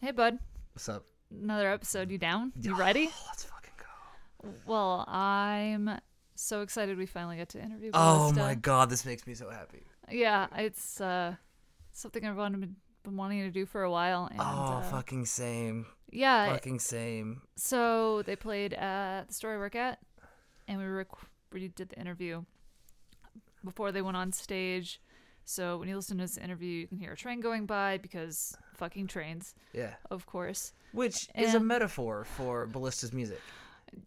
Hey, bud. What's up? Another episode. You down? You ready? Let's fucking go. Well, I'm so excited we finally get to interview. Oh Ballista. my god, this makes me so happy. Yeah, it's uh something I've wanted, been wanting to do for a while. And, oh, uh, fucking same. Yeah. fucking same. So they played at the store I work at, and we rec- we did the interview before they went on stage. So when you listen to this interview, you can hear a train going by because fucking trains, Yeah. of course. Which is a metaphor for Ballista's music.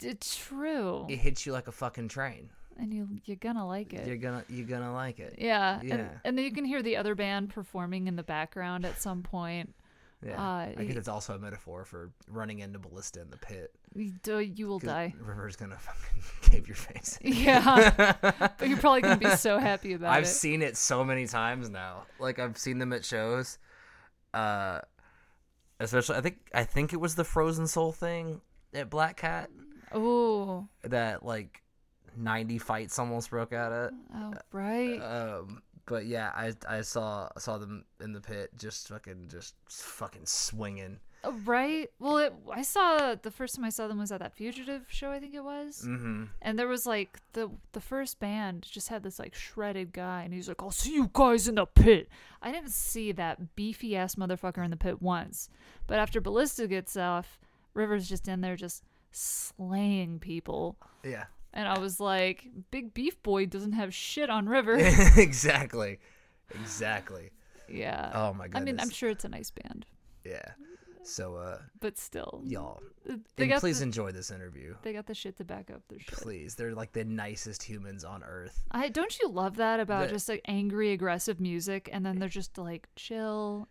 It's true, It hits you like a fucking train. and you you're gonna like it. You're gonna you're gonna like it. Yeah, Yeah. And, and then you can hear the other band performing in the background at some point. Yeah. Uh, I guess it's also a metaphor for running into Ballista in the pit. You, will die. River's gonna fucking cave your face. Yeah, but you're probably gonna be so happy about it. I've seen it so many times now. Like I've seen them at shows. Uh especially I think I think it was the Frozen Soul thing at Black Cat oh, that like 90 fights almost broke out at. oh, right. Um but yeah, I I saw saw them in the pit just fucking just fucking swinging. Oh, right. Well, it, I saw the first time I saw them was at that fugitive show. I think it was, Mhm. and there was like the the first band just had this like shredded guy, and he's like, "I'll see you guys in the pit." I didn't see that beefy ass motherfucker in the pit once, but after Ballista gets off, Rivers just in there just slaying people, Yeah. And I was like, "Big Beef Boy doesn't have shit on River." exactly. Exactly. yeah. Oh my god. I mean, I'm sure it's a nice band, Yeah. So uh but still, y'all please the, enjoy this interview. they got the shit to back up their shit. Please. They're like the nicest humans on earth. I don't you love that about The- just like angry, aggressive music, and then they're just like chill,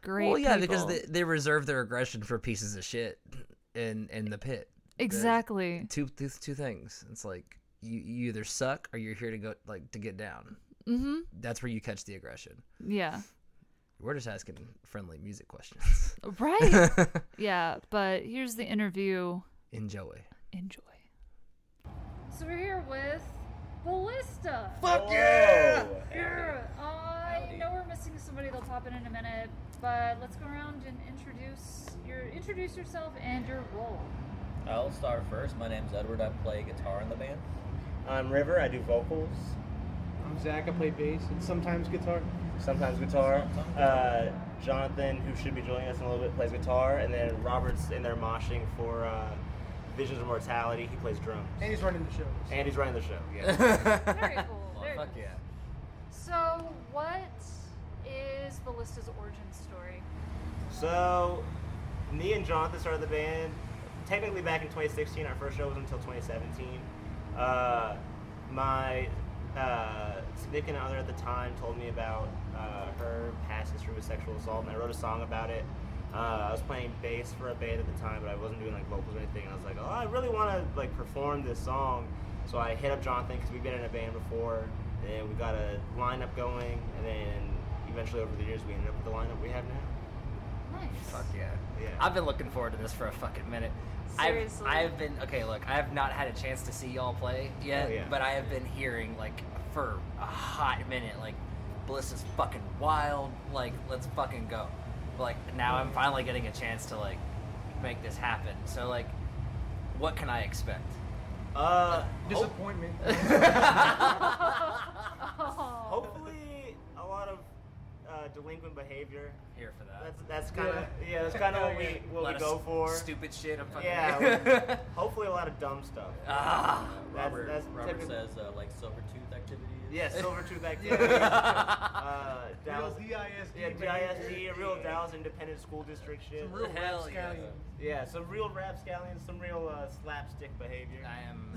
great. well, yeah, people. because they, they reserve their aggression for pieces of shit in in the pit. Exactly. Two two, two things. It's like you, you either suck or you're here to go like to get down. Mm-hmm. That's where you catch the aggression. Yeah. We're just asking friendly music questions. Right. yeah. But here's the interview. Enjoy. Enjoy. So we're here with Ballista. Fuck yeah! Yeah. I know we're missing somebody. They'll pop in in a minute, but let's go around and introduce your introduce yourself and your role. I'll start first. My name's Edward. I play guitar in the band. I'm River. I do vocals, I'm Zach. I play bass and sometimes guitar. sometimes guitar. Uh, Jonathan, who should be joining us in a little bit, plays guitar, and then Robert's in there moshing for uh, Visions of Mortality. He plays drums, And he's running the shows. and he's running the show. Yeah. Very cool. Very Fuck cool. yeah. So, what is Ballista's origin story? so, me and Jonathan started the band technically back in 2016. Our first show was until 2017. Uh, my uh, significant other at the time told me about uh, her past history with sexual assault, and I wrote a song about it. Uh, I was playing bass for a band at the time, but I wasn't doing like vocals or anything. And I was like, oh, I really want to like perform this song. So I hit up Jonathan because we've been in a band before, and we got a lineup going, and then eventually over the years we ended up with the lineup we have now. Nice. Fuck yeah. Yeah. I've been looking forward to this for a fucking minute. Seriously. I've, I've been okay. Look, I have not had a chance to see y'all play yet, Oh, yeah. but I have been hearing like for a hot minute, like Bliss is fucking wild. Like, let's fucking go. Like now, I'm finally getting a chance to like make this happen. So like, what can I expect? Uh, Disappointment. uh, delinquent behavior. Here for that. That's that's kind of yeah. That's kind of what we what we us go for. Stupid shit. I'm fucking Yeah. hopefully a lot of dumb stuff. ah. That's Robert, that's Robert typical. says uh, like silver tooth activities. Yeah, silver tooth activity. uh, Real Dallas. DISD. Yeah. DISD, a real Dallas Independent School District shit. Some real Hell yeah. rapscallions. Yeah, some real rapscallions, some real uh, slapstick behavior. I am.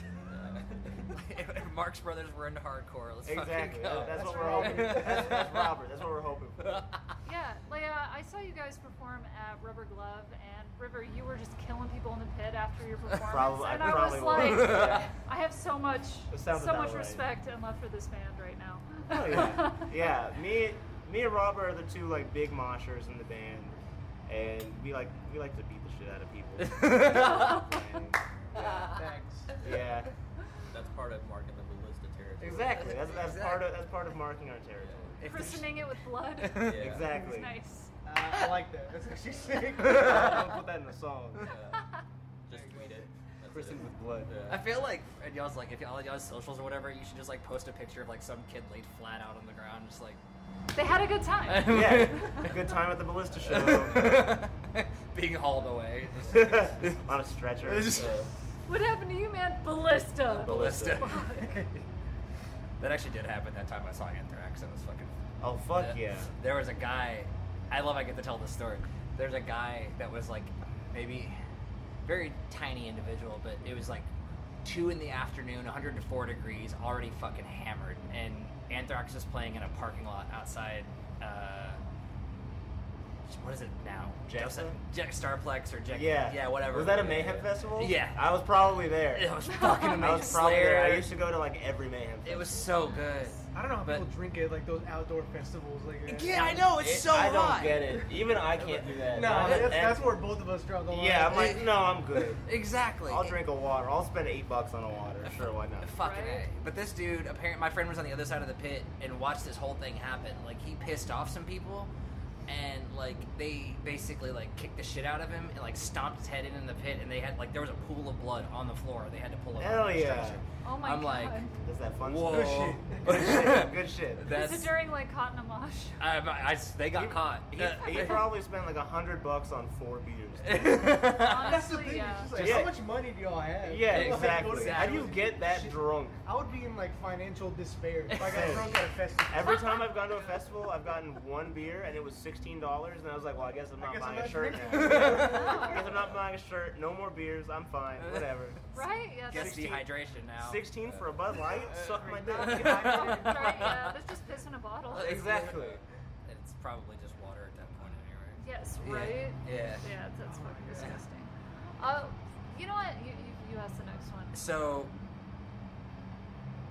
If Marx Brothers were into hardcore. Let's Exactly. fucking go. That- that's, That's what we're hoping. That's, that's Robert. That's what we're hoping for. Yeah, like uh, I saw you guys perform at Rubber Glove, and River, you were just killing people in the pit after your performance, Probably- and I, probably was like, yeah. I have so much, so much right. respect and love for this band right now. Oh yeah, yeah. Me, me and Robert are the two like big moshers in the band, and we like we like to beat the shit out of people. And, Thanks. yeah, That's part of marking the ballista territory. exactly. That's that's part of that's part of marking our territory. If there's- Christening it with blood. Yeah. Exactly. Nice. Uh, I, I like that. That's actually sick. I'll put that in the song. Yeah. Just tweet it. Christened with blood. Yeah. I feel like and y'all's like if y'all y'all's socials or whatever, you should just like post a picture of like some kid laid flat out on the ground, just like They had a good time. Yeah, a good time at the Ballista show. being hauled away. On a stretcher. What happened to you, man? Ballista. Ballista. that actually did happen that time I saw Anthrax. It was fucking. Oh fuck yeah. There was a guy. I love I get to tell this story. There's a guy that was like maybe very tiny individual, but it was like two in the afternoon, 104 degrees, already fucking hammered, and Anthrax is playing in a parking lot outside. Uh, what is it now? Gexa? Jack Starplex or Jack? Yeah. yeah, whatever. Was that a Mayhem festival? Yeah. I was probably there. It was fucking amazing. I was probably Slayer. there. I used to go to like every Mayhem festival. It was so good. I don't know how But- people drink it like those outdoor festivals like that. Yeah, I know it's It- so I don't get it. Even I can't do that. No, And- that's, and- that's where both of us struggle. the line. Yeah, I'm like, no, I'm good. Exactly. I'll drink a water. I'll spend eight bucks on a water. Sure, why not? Fucking Right? A. But this dude, apparently, my friend was on the other side of the pit and watched this whole thing happen. Like he pissed off some people, and like they basically like kicked the shit out of him and like stomped his head in in the pit, and they had like there was a pool of blood on the floor. They had to pull him. Hell out of the yeah. stretcher. Oh my I'm god. like, That's that fun Whoa. stuff. Good shit. Good shit. That's. Is it during like Cotton Amash? I, I, they got He- caught. He, he probably spent like a hundred bucks on four beers. That's the Honestly, thing. yeah. It's just like, Yeah. how much money do y'all have? Yeah, Like, exactly. How do you get that drunk? I would be in like financial despair if I got drunk at a festival. Every time I've gone to a festival, I've gotten one beer and it was sixteen dollars, and I was like, well, I guess I'm not guess buying I'm a not shirt drinking. now. I guess I'm not buying a shirt. No more beers. I'm fine. Whatever. Right? Yeah. Guess That's, 16 dehydration now. Sixteen for a Bud Light? Suck my dick. right. Yeah. That's just piss in a bottle. Exactly. It's probably just water at that point anyway. Yes. Yeah. Right. Yeah. Yeah. That's fucking disgusting. Uh, you know what? You you, you ask the next one. So,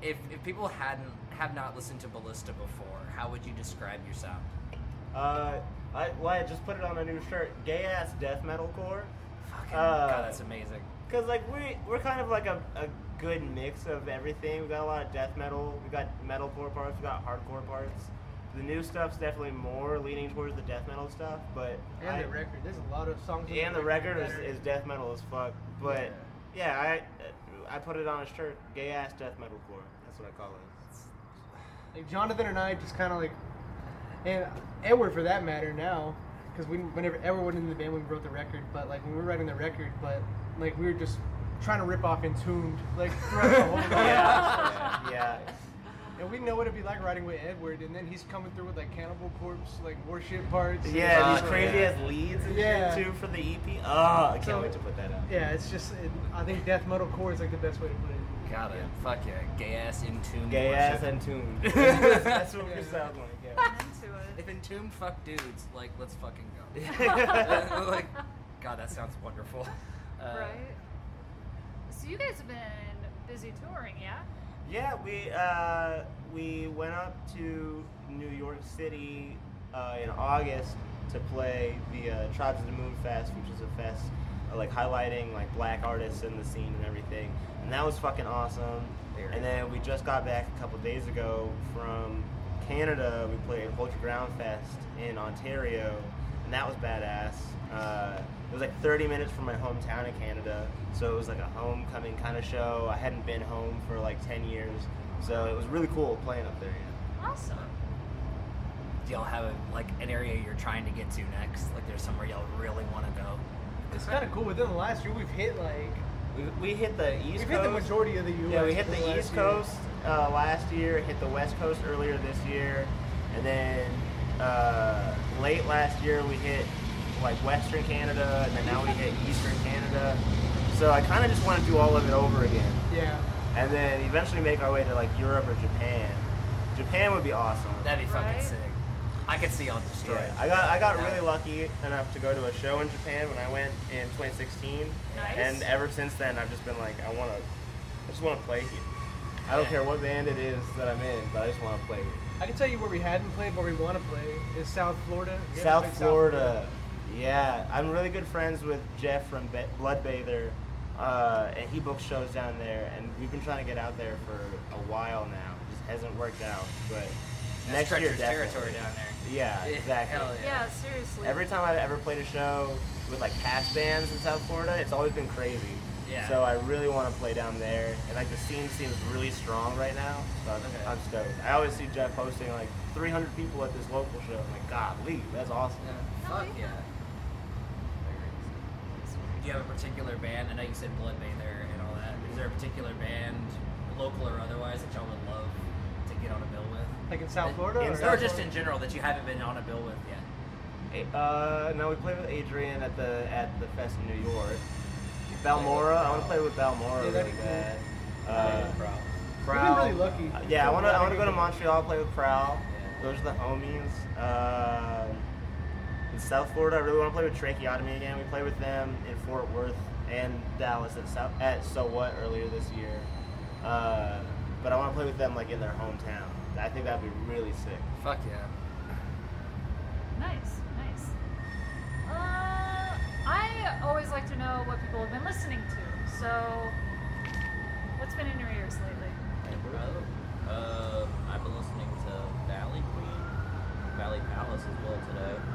if if people hadn't have not listened to Ballista before, how would you describe your sound? Uh, I, well, I just put it on a new shirt. Gay ass death metal core. Fucking Uh, God, that's amazing. Cause like we we're kind of like a, a good mix of everything. We got a lot of death metal. We got metalcore parts. We got hardcore parts. The new stuff's definitely more leaning towards the death metal stuff, but And I- the record. There's a lot of songs. and the record that is, is death metal as fuck. But yeah, I I put it on a shirt. Gay ass death metal core. That's what I call it. like Jonathan and I just kind of like, and Edward for that matter now, because we whenever Edward went into the band, we wrote the record. But like when we were writing the record, but like we were just trying to rip off Entombed like throughout the whole Yeah, yeah. And we know what it'd be like riding with Edward, and then he's coming through with like Cannibal Corpse, like worship parts. and- Yeah, these Fuck crazy yeah. ass leads and Yeah. shit too for the EP. Oh, ah, I can't So- wait to put that out. Yeah, it's just it, I think death metal core is like the best way to put it. Got it. Fuck yeah, gay ass entombed. Gay ass worship. and tuned. That's what we sound like. Yeah. I'm into it. If entombed fuck dudes, like let's fucking go. like, God, that sounds wonderful. Uh, right. So you guys have been busy touring, yeah? Yeah, we uh, we went up to New York City uh, in August to play the uh, Tribes of the Moon Fest, which is a fest uh, like highlighting like black artists in the scene and everything, and that was fucking awesome. And then we just got back a couple days ago from Canada. We played Hold Your Ground Fest in Ontario, and that was badass. Uh, it was like 30 minutes from my hometown in Canada, so it was like a homecoming kind of show. I hadn't been home for like 10 years, so it was really cool playing up there. Yeah. Awesome. Do y'all have a, like an area you're trying to get to next? Like, there's somewhere y'all really want to go? It's kind of cool. Within the last year, we've hit like We, we hit the East we've Coast. hit the majority of the U.S. Yeah, we hit within the last East year. Coast uh, last year, hit the West Coast earlier this year, and then uh, late last year we hit like Western Canada, and then now we hit Eastern Canada. So I kind of just want to do all of it over again, Yeah. and then eventually make our way to like Europe or Japan. Japan would be awesome. That'd be fucking Right? sick. I could see y'all destroy Yeah, it. I got I got really lucky enough to go to a show in Japan when I went in 2016, Nice. and ever since then I've just been like I want to, I just want to play here. I don't Yeah. care what band it is that I'm in, but I just want to play here. I can tell you where we hadn't played, where we want to play is South Florida. We haven't South played Florida. Yeah, I'm really good friends with Jeff from Be- Bloodbather, uh, and he books shows down there, and we've been trying to get out there for a while now. It just hasn't worked out, but next year treacherous definitely. territory down there. Yeah, exactly. Hell Yeah, seriously. Every time I've ever played a show with like past bands in South Florida, it's always been crazy. Yeah. So I really want to play down there, and like the scene seems really strong right now. So I'm, Okay. I'm stoked. I always see Jeff posting like 300 people at this local show. I'm like, golly, that's awesome. Yeah. Fuck yeah. Do you have a particular band? I know you said Bloodbather and all that. Is there a particular band, local or otherwise, that y'all would love to get on a bill with? Like in South Florida? in or South Or just in general that you haven't been on a bill with yet? A- Uh, no, we played with Adrian at the at the fest in New York. Balmora, I want to play with Balmora Yeah, that'd really be bad. Oh, Uh, We've been really lucky. Uh, yeah, I want to. I want to go to Yeah. Montreal, play with Prowl. Yeah. Those are the homies. Um, in South Florida, I really want to play with Tracheotomy again. We played with them in Fort Worth and Dallas at South, at So What earlier this year. Uh, but I want to play with them like in their hometown. I think that'd be really sick. Fuck yeah. Nice, nice. Uh, I always like to know what people have been listening to. So, what's been in your ears lately? Uh, I've been listening to Valley Queen, Valley Palace as well today.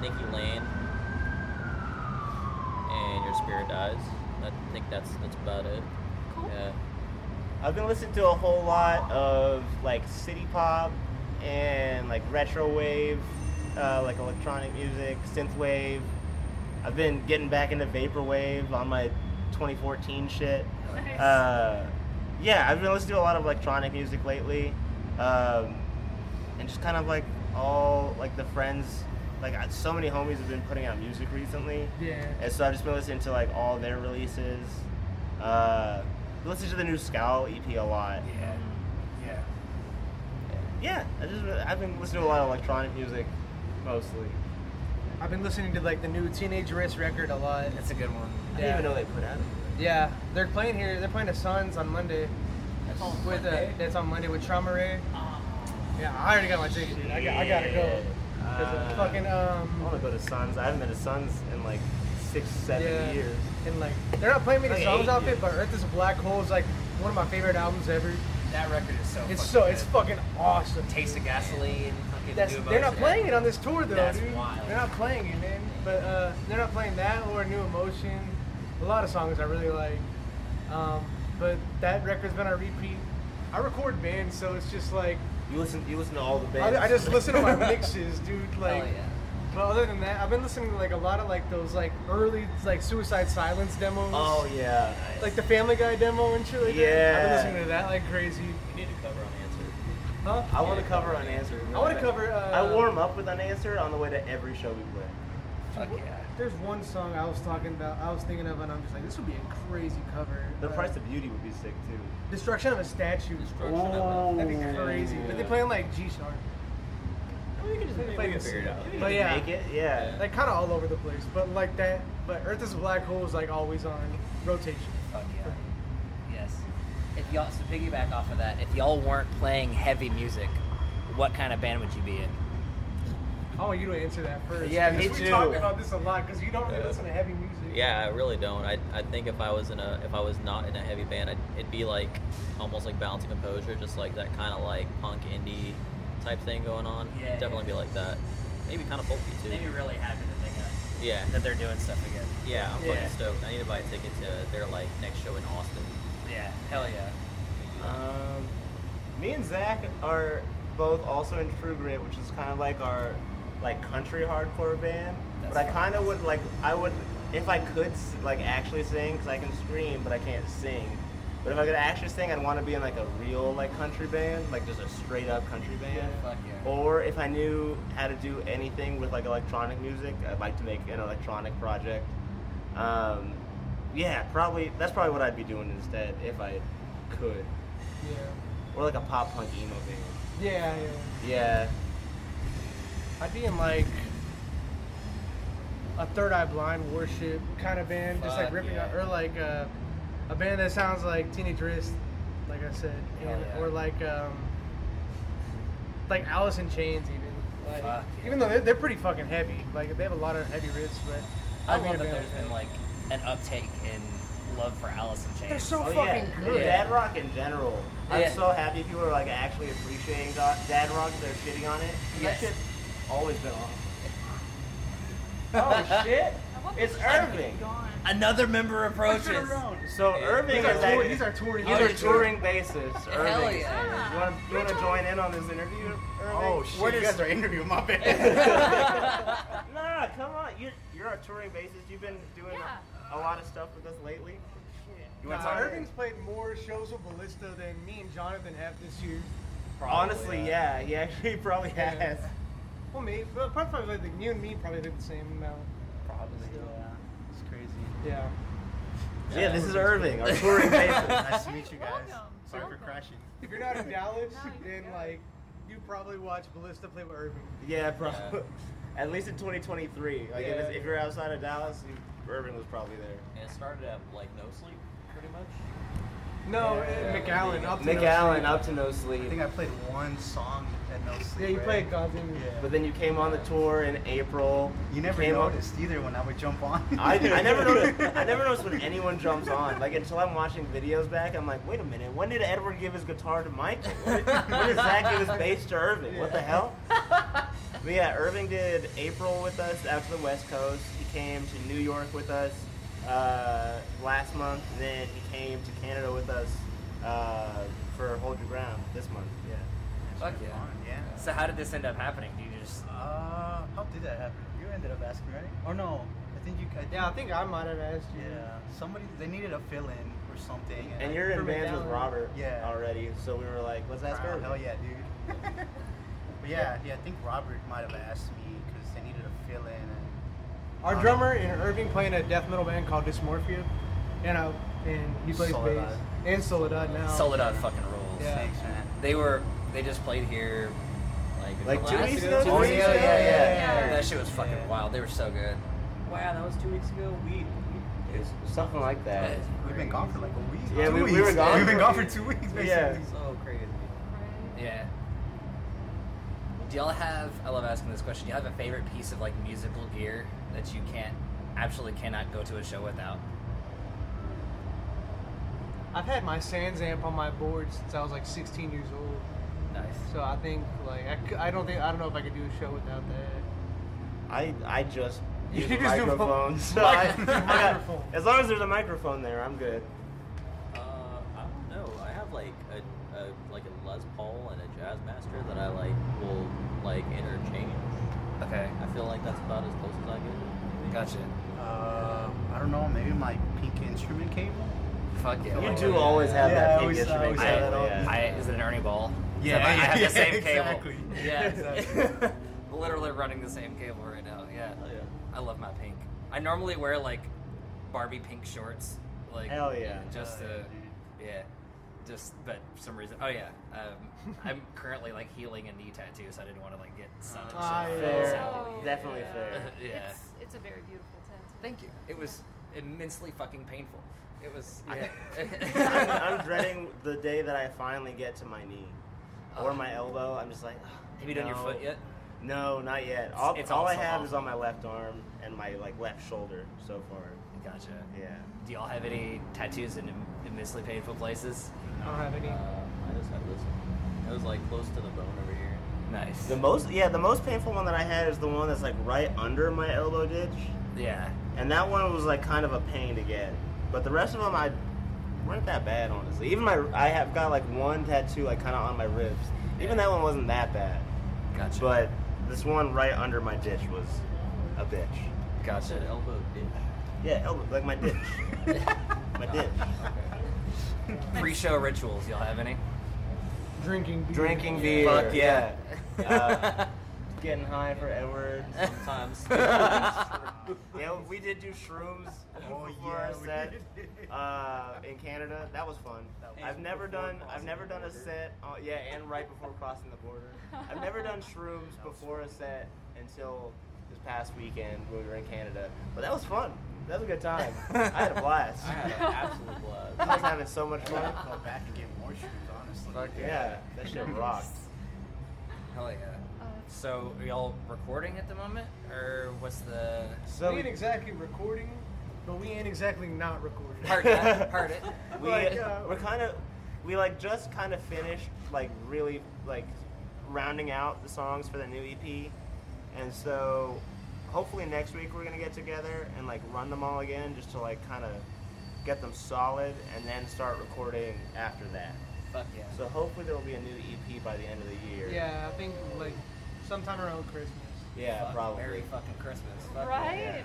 Nikki Lane, and Your Spirit Dies. I think that's that's about it. Cool. Yeah. I've been listening to a whole lot of like city pop and like retro wave, uh, like electronic music, synth wave. I've been getting back into vaporwave on my 2014 shit. Nice. Uh, yeah, I've been listening to a lot of electronic music lately, um, and just kind of like all like the friends, like I- so many homies have been putting out music recently. Yeah. And so I've just been listening to like all their releases. Uh, listen to the new Scowl EP a lot. Yeah. Yeah. Yeah, I just I've been listening to a lot of electronic music, mostly. I've been listening to like the new Teenage Wrist record a lot. That's a good one. I didn't even know they put out. Yeah, they're playing here. They're playing the Suns on Monday. That's on with Monday? Uh, that's on Monday with Trauma Ray. Yeah, I already got my ticket. Dude. I, got, I gotta go. 'Cause Uh, of fucking I um. want to go to Suns. I haven't been to Suns in like six, seven Yeah. years. And like they're not playing many Like songs eight off it, but Earth is a Black Hole is like one of my favorite albums ever. That record is so. It's fucking so good. it's fucking awesome. Taste of gasoline. Fucking That's New they're not playing it on this tour though, That's dude. wild. They're not playing it, man. But uh, they're not playing that or New Emotion. A lot of songs I really like. Um, but that record's been on repeat. I record bands, so it's just like You listen. You listen to all the bands. I, I just listen to my mixes, dude. Like, Hell yeah. but other than that, I've been listening to like a lot of like those like early like Suicide Silence demos. Oh yeah. Like the Family Guy demo and shit like that. I've been listening to that like crazy. You need to cover unanswered. Huh? I want to cover unanswered. I wanna cover, uh, I warm up with unanswered on the way to every show we play. Fuck yeah. There's one song I was talking about, I was thinking of, and I'm just like, this would be a crazy cover. The Uh, price of beauty would be sick too. Destruction of a Statue. Destruction Oh, That'd be crazy. But they play on like G sharp. We can just They play this. figure it out. We But yeah. make it. Yeah. Like kind of all over the place, but like that. But Earth is a Black Hole is like always on rotation. Fuck yeah. Yes. If y'all so piggyback off of that, if y'all weren't playing heavy music, what kind of band would you be in? I want you to answer that first. Yeah, me because We too. talk about this a lot because you don't really Yeah. listen to heavy music. Yeah, I really don't. I, I think if I was in a if I was not in a heavy band, I'd, it'd be like almost like Balance and Composure, just like that kind of like punk indie type thing going on. Yeah. Definitely be like that. Maybe kind of folky too. Maybe really happy that they got Yeah. that they're doing stuff again. Yeah, I'm Yeah. fucking stoked. I need to buy a ticket to their like next show in Austin. Yeah. Hell yeah. Um, me and Zach are both also in True Grit, which is kind of like our like country hardcore band. That's but I kind of would like I would if I could like actually sing because I can scream but I can't sing. But if I could actually sing, I'd want to be in like a real like country band, like just a straight up country band. Fuck yeah. Or if I knew how to do anything with like electronic music, I'd like to make an electronic project. Um, yeah, probably that's probably what I'd be doing instead if I could. Yeah. Or like a pop punk emo band. Yeah, yeah. Yeah. I'd be in like a Third Eye Blind worship kind of band, just like ripping yeah. out, or like uh, a band that sounds like Teenage Wrist, like I said, and, yeah. or like um, like Alice in Chains, even. Like, Fuck yeah. Even though they're, they're pretty fucking heavy, like they have a lot of heavy riffs, but I I'd be love that band there's like been like an uptake in love for Alice in Chains. They're so Oh, fucking yeah. good. Dad rock in general. I'm Yeah. so happy people are like actually appreciating dad rock. They're shitting on it. Yes. That shit's always been on. Oh shit! It's Irving. Another member approaches. So Irving These is are, tour, that. these are touring. These are you're touring bassists. Hell Irving. yeah. You want to you join in on this interview, Irving? Oh shit! Where you guys are interviewing my band. Nah, come on. You're you're a touring bassist. You've been doing Yeah. a, a lot of stuff with us lately. You want Nah, to Irving's played more shows with Ballista than me and Jonathan have this year. Honestly, yeah. He actually probably Yeah. has. Well, me, but probably like you and me probably did the same amount. Probably. Still. Yeah. It's crazy. Yeah. Yeah, this is Irving, our touring bassist. nice to meet you guys. Welcome, Sorry for crashing. If you're not in Dallas, No, then good. like you probably watch Ballista play with Irving. Yeah, probably. At least in 2023. Like if, Yeah. if you're outside of Dallas, you, Irving was probably there. And it started at like no sleep, pretty much. No, Yeah. uh, McAllen up to Nick no Allen sleep. up to no sleep. I think I played one song at No Sleep. Yeah, you right? played Goddamn. Yeah. But then you came on the tour in April. You never came on- noticed either when I would jump on. I, I never noticed. I never noticed when anyone jumps on. Like until I'm watching videos back, I'm like, wait a minute. When did Edward give his guitar to Michael? When did, when did Zach give his bass to Irving? What the hell? But yeah, Irving did April with us out to the West Coast. He came to New York with us uh, last month. And then he came to Canada with us uh, for Hold Your Ground this month. Yeah. Fuck yeah. Fun, yeah. So how did this end up happening? Do you just Uh, how did that happen? You ended up asking, right? Or no? I think you. I think, Yeah, I think I might have asked you. Yeah. Somebody they needed a fill in or something. And I- you're in From bands with Robert Yeah. already, so we were like, let's ask Wow, Irving. Hell yeah, dude. but yeah, yeah, I think Robert might have asked me because they needed a fill in. And Our Um, drummer in Irving playing a death metal band called Dysmorphia, and uh, and he plays Soledad. bass and Soledad now. Soledad fucking rules? Yeah. Thanks, man. They were they just played here like Like the two last- weeks ago? ago? Oh, Three yeah, weeks ago? yeah, yeah, yeah. That shit was fucking Yeah. wild. They were so good. Wow, that was two weeks ago. We, It's something like that. That is We've been gone for like a week. Yeah, two we- we weeks. were gone We've been for- gone for two weeks, basically. Yeah. so crazy. Yeah. Do y'all have? I love asking this question. Do you have a favorite piece of like musical gear that you can't, absolutely cannot go to a show without? I've had my SansAmp on my board since I was like 16 years old. Nice. So I think like I, I don't think I don't know if I could do a show without that. I I just You use a just microphone. phone- So I, Mic- I got- as long as there's a microphone there, I'm good. Uh, I don't know. I have like a, a like a Les Paul and a Jazzmaster that I like will like interchange. Okay. I feel like that's about as close as I get. Gotcha. Uh, I don't know. Maybe my pink instrument cable. Fuck yeah. You Like, do always have Yeah, that I big always- instrument. always I, have that on. yeah. I, is it an Ernie Ball? Yeah, I have yeah, the same exactly. cable. Yeah, Yeah. exactly. Literally running the same cable right now. Yeah. Oh, yeah. I love my pink. I normally wear like Barbie pink shorts. Like Hell yeah. Just Oh, to, yeah, yeah. Just but for some reason. Oh yeah. Um, I'm currently like healing a knee tattoo, so I didn't want to like get sun and Ah, shit. yeah. So- Definitely yeah. fair. yeah. It's, it's a very beautiful tattoo. Thank you. It was immensely fucking painful. It was. I'm, Yeah. I'm dreading the day that I finally get to my knee or my elbow. I'm just like, Have you done your foot yet? No, not yet. All, it's all I also have is on my left arm and my like left shoulder so far. Gotcha. Yeah. Do y'all have any tattoos in im- immensely painful places? I don't have any. Uh, I just have this one. It was like close to the bone over here. Nice. The most, yeah, the most painful one that I had is the one that's like right under my elbow ditch, yeah. and that one was like kind of a pain to get. But the rest of them, I weren't that bad, honestly. Even my, I have got like one tattoo like kind of on my ribs. Even that one wasn't that bad, Gotcha. but this one right under my ditch was a bitch. gotcha. Said elbow ditch. Yeah, elbow, like my ditch, my ditch. Pre-show rituals. Y'all have any? Drinking beer. Drinking beer. Fuck yeah. Uh, getting high for Edward. Sometimes. yeah, we did do shrooms Oh, before yeah, our set uh, in Canada. That was fun. That was I've never done. I've never done a set. Uh, yeah, and right before crossing the border. I've never done shrooms before a set until this past weekend when we were in Canada. But that was fun. That was a good time. I had a blast. I had an absolute blast. I was having so much I fun. gotta go back and get more shrooms, honestly. Fuck Yeah, that shit rocked. Hell yeah. So, are y'all recording at the moment, or what's the? So We ain't exactly recording, but we ain't exactly not recording. Heard that. Heard it. we Like, uh, we're kind of we like just kind of finished like really like rounding out the songs for the new EP, and so hopefully next week we're gonna get together and like run them all again just to like kind of get them solid and then start recording after that. Fuck yeah. So hopefully there will be a new EP by the end of the year. Yeah, I think like sometime around Christmas. Yeah, Fuck, probably. Merry fucking Christmas. Fuck yeah. Right?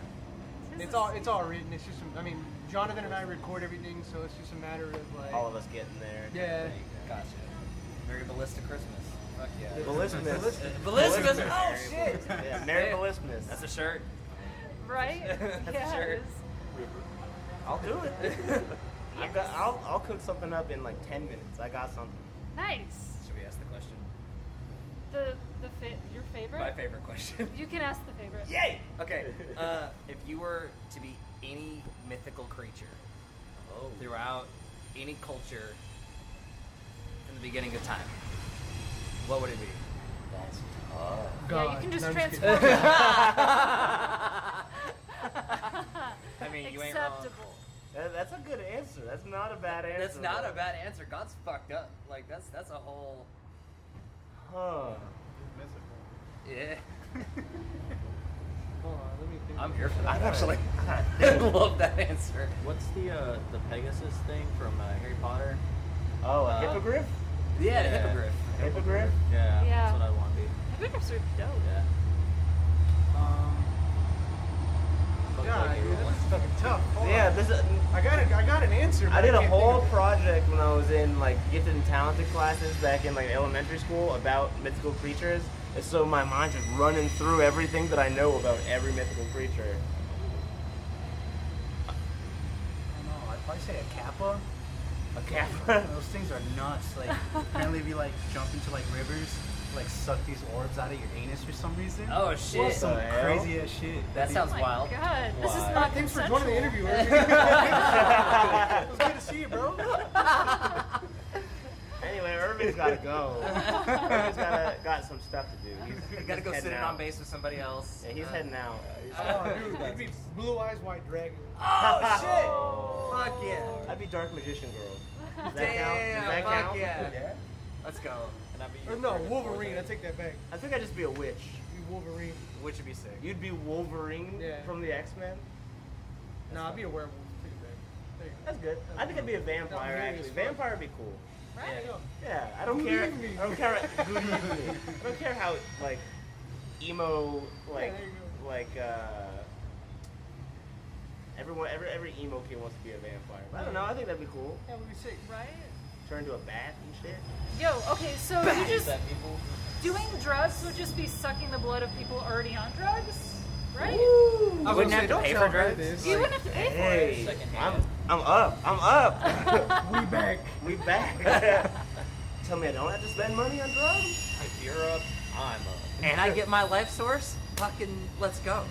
It's all it's all written. It's just I mean Jonathan and I record everything, so it's just a matter of like all of us getting there. yeah. Gotcha. Merry Ballista Christmas. Fuck yeah. Ballismus. Ballismus. Oh shit. Yeah, Merry Ballismus. That's a shirt. Right? That's yes. a shirt. I'll do it. I've got, I'll, I'll cook something up in like 10 minutes. I got something. Nice. Should we ask the question? The the fa- your favorite? My favorite question. You can ask the favorite. Yay! Okay. Uh, if you were to be any mythical creature Oh. throughout any culture from the beginning of time, what would it be? That's tough. God. Yeah, you can just No, I'm transform. kidding. I mean, you ain't wrong. Acceptable. That's a good answer. That's not a bad answer. That's not though. a bad answer. God's fucked up. Like that's that's a whole Huh. Yeah. Hold on, let me think. I'm here for that. I Actually, gotta I love that answer. What's the uh, the Pegasus thing from uh, Harry Potter? Oh, a Uh, hippogriff? Yeah, the hippogriff. Hippogriff? Yeah, Yeah. that's what I want to be. Hippogriffs are dope. Yeah. Um, God, dude, this is fucking tough. Hold Yeah, on. this is, I got a, I got an answer. I did a whole think of it. project when I was in like gifted and talented classes back in like elementary school about mythical creatures. And so my mind just running through everything that I know about every mythical creature. I don't know. I'd probably say a kappa. A kappa. Those things are nuts. Like apparently, if you like jump into like rivers, like suck these orbs out of your anus for some reason. Oh shit. Some oh, hell? crazy ass shit. That sounds Oh my wild. god, this is Why? not Thanks for joining the interview. it was good to see you, bro. Anyway, Irving's gotta go. Irving's gotta, got some stuff to do. He's, he's gotta go heading sit in out. on bass with somebody else. Yeah, he's Uh, heading out. Oh, dude, it'd be blue eyes, white dragon. Oh shit! Fuck yeah! I'd be Dark Magician Girl. Does that Damn! count? Does that fuck count? yeah! Let's go. Can I be Or no, Wolverine. I Forte? take that back. I think I'd just be a witch. Be Wolverine. Which would be sick. You'd be Wolverine Yeah. from the X Men. Nah, I'd be a werewolf. Take it back. There you go. That's good. I think I'd be a vampire That'd actually. Vampire would be cool. Right? There. Yeah, I don't Good care. evening. I don't care. Good evening. I don't care how like emo like there you go. like uh everyone every every emo kid wants to be a vampire. I don't know. I think that'd be cool. Yeah, would be sick. Right? Turn into a bat and shit. Yo, okay, so you just doing drugs would just be sucking the blood of people already on drugs, right? I wouldn't say, have to pay for drugs. this. You wouldn't have to pay for it. Hey, I'm, I'm up. I'm up. We back. we back. Tell me I don't have to spend money on drugs. If you're up, I'm up. And I get my life source. Fucking let's go.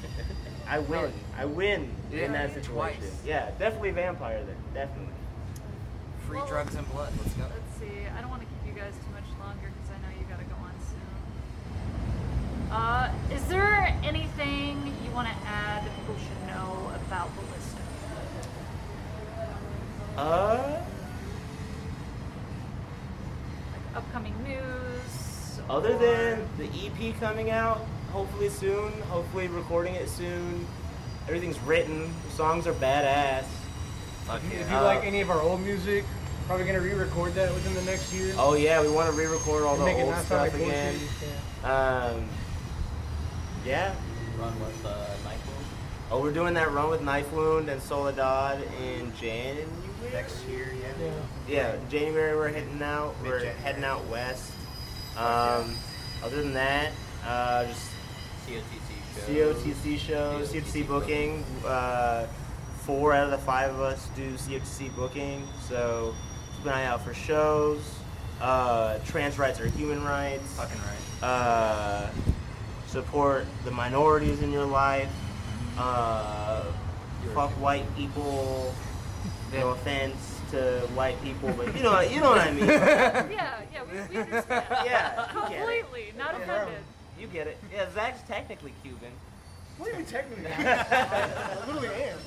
I win. I win Yeah, in that situation. twice. Yeah, definitely vampire then. Definitely. Free Well, drugs and blood. Let's go. Let's see. I don't want to keep you guys too much longer because I know you gotta go on soon. Uh, is there anything you want to add that people should know about Ballista? Uh, Like upcoming news? other or- than the EP coming out, hopefully soon, hopefully recording it soon. Everything's written. The songs are badass. If you, if you Uh, like any of our old music, probably gonna re-record that within the next year. Oh yeah, we want to re-record all the Make it old not stuff like again. Yeah. Um, yeah. Run with uh, Knife Wound. Oh, we're doing that run with Knife Wound and Soledad in January. Next year, yeah. Yeah. Yeah, January we're heading out. We're heading out west. Um, other than that, uh, just COTC show. COTC shows, COTC COTC booking. Uh, four out of the five of us do COTC booking, so keep an eye out for shows. Uh, trans rights are human rights. Fucking right. Uh, support the minorities in your life. Uh, fuck white people. No offense to white people, but you know, you know what I mean. Yeah, yeah, we, we understand. Yeah, you get it. Completely, not offended. You get it. Yeah, Zach's technically Cuban. What do you mean, technically, I literally am.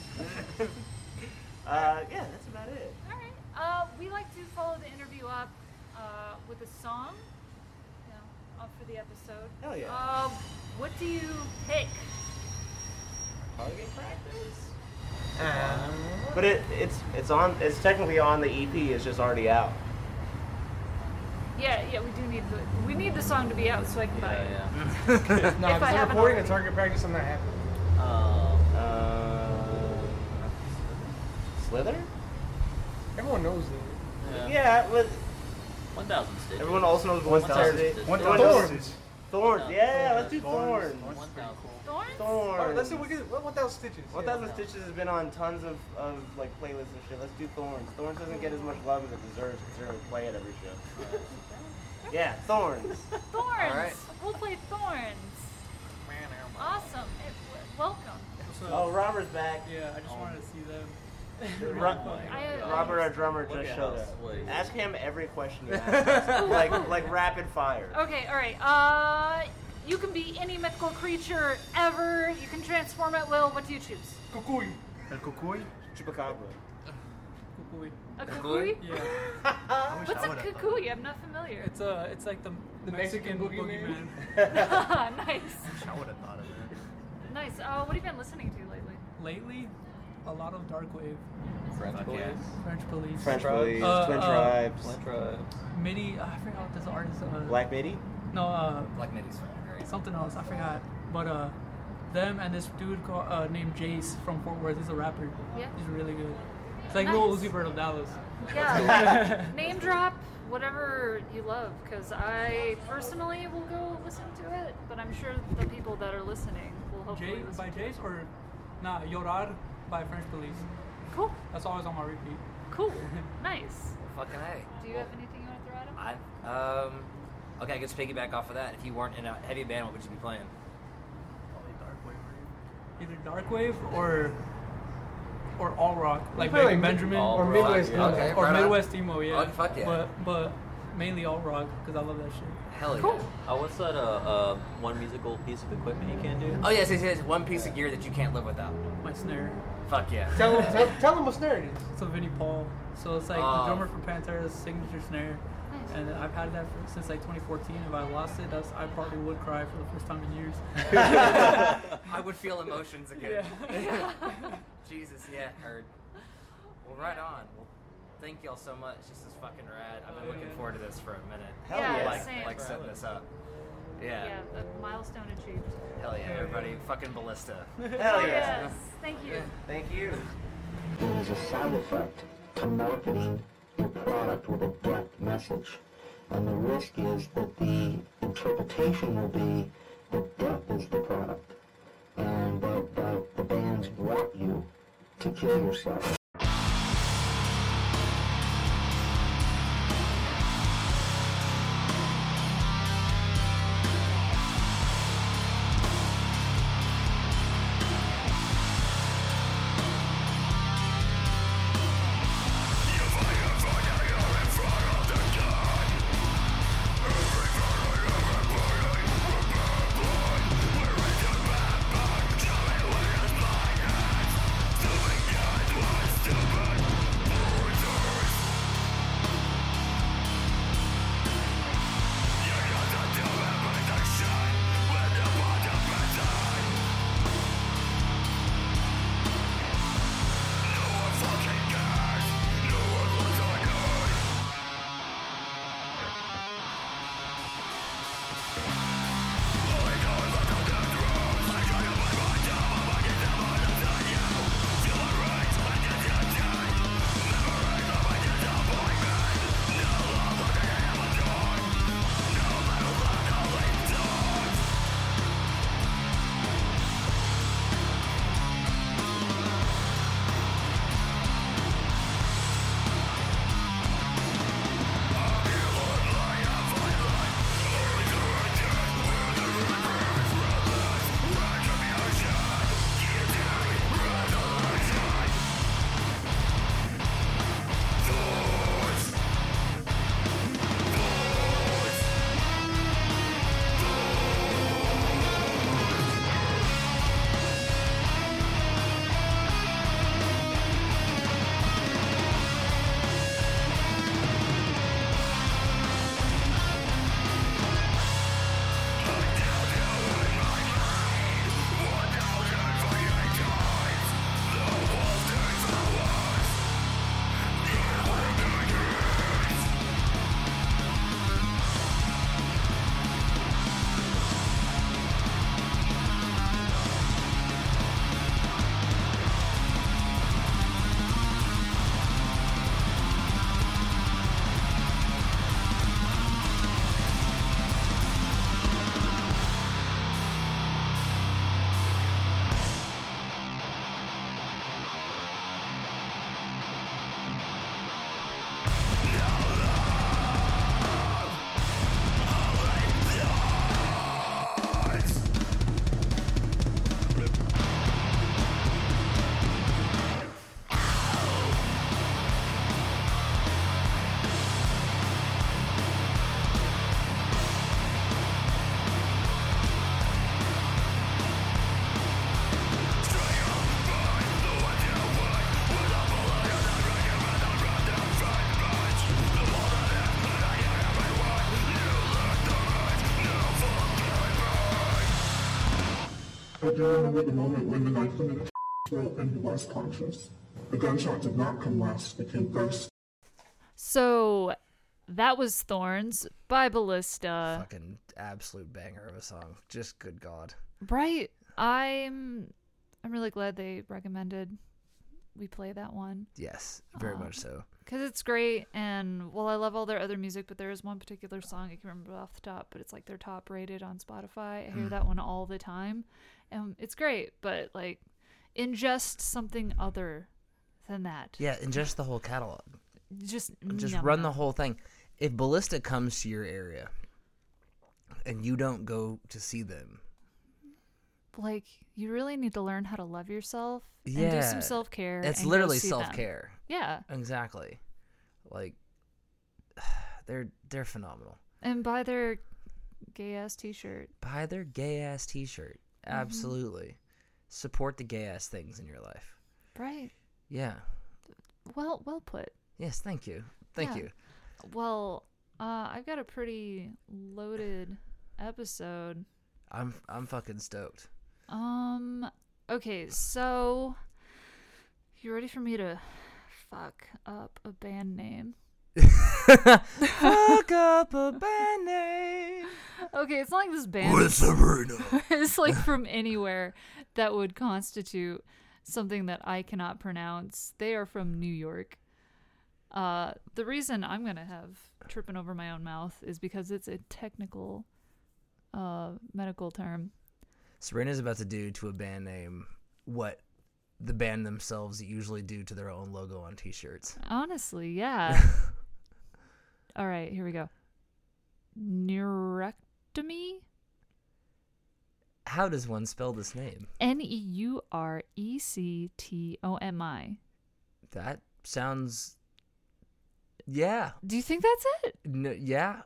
Uh, yeah, that's about it. All right. Uh, we like to follow the interview up uh, with a song, you know, up for the episode. Hell yeah. Um, what do you pick? Target practice. But it it's it's on it's technically on the EP. It's just already out. Yeah, yeah, we do need the we need the song to be out so I can buy it. Yeah, No, If I I'm haven't recording a already. target practice. I'm not happy. yeah. Um, Uh, Slither. Everyone knows that. yeah. Yeah, but 1,000 stitches. everyone also knows One one thousand Saturday. stitches. One Everyone thousand knows- stitches. Thorns. Yeah, let's do Thorns. thorns. Thorns is pretty 1,000. cool. Thorns? Thorns. Alright, let's see. We get what, what thousand stitches. One Yeah. Thousand Stitches has been on tons of, of like playlists and shit. Let's do Thorns. Thorns doesn't get as much love as it deserves considering we play it every show. yeah, Thorns. Thorns. right. We'll play Thorns. Awesome. W- welcome. Oh, Robert's back. Yeah, I just wanted to see them. Ro- Robert, our drummer, just at showed how up. Ask him every question you ask, like like rapid fire. Okay, all right. Uh, you can be any mythical creature ever. You can transform at will. What do you choose? Cucuy. El cucuy? Chupacabra. Cucuy. A Cucuy? cucuy? Yeah, What's a would've cucuy? I'm not familiar. it's uh, it's like the, The Mexican, Mexican boogeyman. boogeyman. nice. of- I would have thought of that. Nice. Uh, what have you been listening to lately? Lately, a lot of dark wave, French Fuck police. yeah. French police, French Tribes. Police, Uh, Twin uh, Tribes, Flint tribes. MIDI. I forgot what this artist. Uh, Black Midi. No, uh, Black Midi's great. something else. I forgot. But uh, them and this dude called, uh, named Jace from Fort Worth. He's a rapper. Yeah. He's really good. It's like Lil Nice. Uzi Vert of Dallas. Yeah. Name drop whatever you love, because I personally will go listen to it, but I'm sure the people that are listening will hopefully Jay listen. by Jace or nah Yorar by French Police. Cool. That's always on my repeat. Cool. nice. Fucking A. Do you have anything you want to throw at him? I um okay, I guess piggyback off of that. If you weren't in a heavy band, what would you be playing? Probably dark wave. Either dark wave or or alt rock, like play, like, Benjamin, all or rock, Midwest. yeah. Okay, or right on. Midwest emo, yeah. Oh, fuck yeah. But but mainly alt rock because I love that shit. Hell yeah. Cool. Oh, what's that? Uh, uh, one musical piece of equipment you can't do? Oh yes, yes, yes. One piece of gear that you can't live without. My snare. Fuck yeah. Tell him, tell, tell him what snare it is. It's a Vinnie Paul. So it's like the drummer for Pantera's signature snare. And I've had that for, since like 2014. If I lost it, that's, I probably would cry for the first time in years. I would feel emotions again. yeah. Jesus, yeah, heard. Well, right on. Well, thank y'all so much. This is fucking rad. I've been looking forward to this for a minute. Hell Yeah, yeah. Like, same. like setting this up. Yeah. Yeah, the milestone achieved. Hell yeah, everybody. Fucking ballista. Hell yeah. Oh, yes. Thank you. Thank you. There is a side effect to marketing your product with a direct message. And the risk is that the interpretation will be that death is the product. And that, that the bands want you to kill yourself. Do you remember the moment when the knife in the throat and he was conscious? The gunshot did not come last. It came first. So that was Thorns by Ballista. Fucking absolute banger of a song. Just good God. Right. I'm I'm really glad they recommended we play that one Yes, very Aw. much so. because it's great. And well, I love all their other music, but there is one particular song I can remember off the top, but it's like they're top rated on Spotify. I hear Mm. that one all the time, and it's great. But like, ingest something other than that. Yeah, ingest the whole catalog. Just Just no, run no. the whole thing. If Ballista comes to your area and you don't go to see them, like you really need to learn how to love yourself and do some self care. it's literally self care. Yeah, Exactly. Like they're they're phenomenal. and buy their gay ass T-shirt. Buy their gay ass t Mm-hmm. Absolutely. Support the gay ass things in your life. Right. Yeah. Well, well put. Yes, thank you. Thank Yeah. you. Well, uh, I've got a pretty loaded episode. I'm I'm fucking stoked. Um. Okay, so you ready for me to fuck up a band name? Fuck up a band name. Okay, it's not like this band. With Sabrina. it's like from anywhere that would constitute something that I cannot pronounce. They are from New York. Uh, the reason I'm gonna have tripping over my own mouth is because it's a technical, uh, medical term. Sabrina's about to do to a band name what the band themselves usually do to their own logo on t-shirts. Honestly, yeah. All right, here we go. Neurectomy. How does one spell this name? N e u r e c t o m i. That sounds Yeah. Do you think that's it? N- yeah.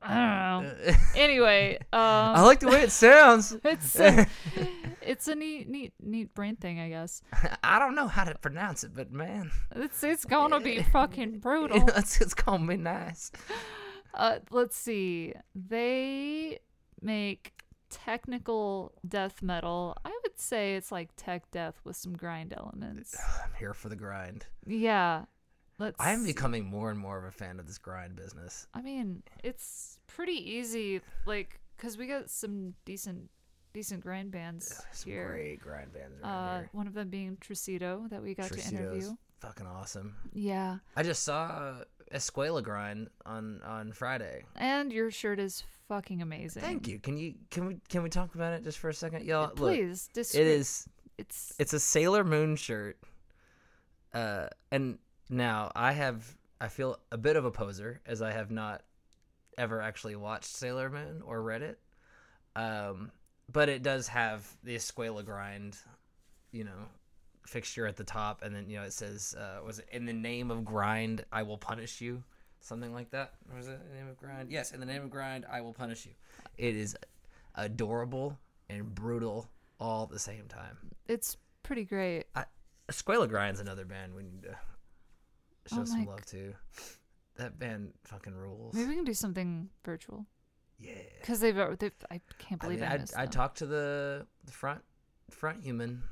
I don't know. Uh, Anyway, um, I like the way it sounds. it's a, it's a neat, neat, neat brain thing, I guess. I don't know how to pronounce it, but man, It's it's gonna be fucking brutal. it's, it's gonna be nice. Uh, let's see. They make technical death metal. I would say it's like tech death with some grind elements. I'm here for the grind. Yeah. Let's. I am becoming more and more of a fan of this grind business. I mean, it's pretty easy, like, cause we got some decent, decent grind bands Some here. great grind bands Uh, one of them being Tricito that we got to interview. fucking awesome. Yeah, I just saw uh, Escuela grind on on Friday. and your shirt is fucking amazing. Thank you. Can you can we can we talk about it just for a second, y'all? Please, it descri- is It's it's a Sailor Moon shirt. Uh, and now I have I feel a bit of a poser as I have not ever actually watched Sailor Moon or read it. Um, but it does have the Escuela grind, you know, fixture at the top, and then you know it says, uh, "Was it in the name of grind I will punish you?" Something like that. Or was it in the name of grind? Yes, in the name of grind I will punish you. It is adorable and brutal all at the same time. it's pretty great. Escuela Grind's another band we need to show Oh some love to. That band fucking rules. Maybe we can do something virtual Yeah. because they've, uh, they've. I can't I believe mean, I, I, I talked to the, the front front human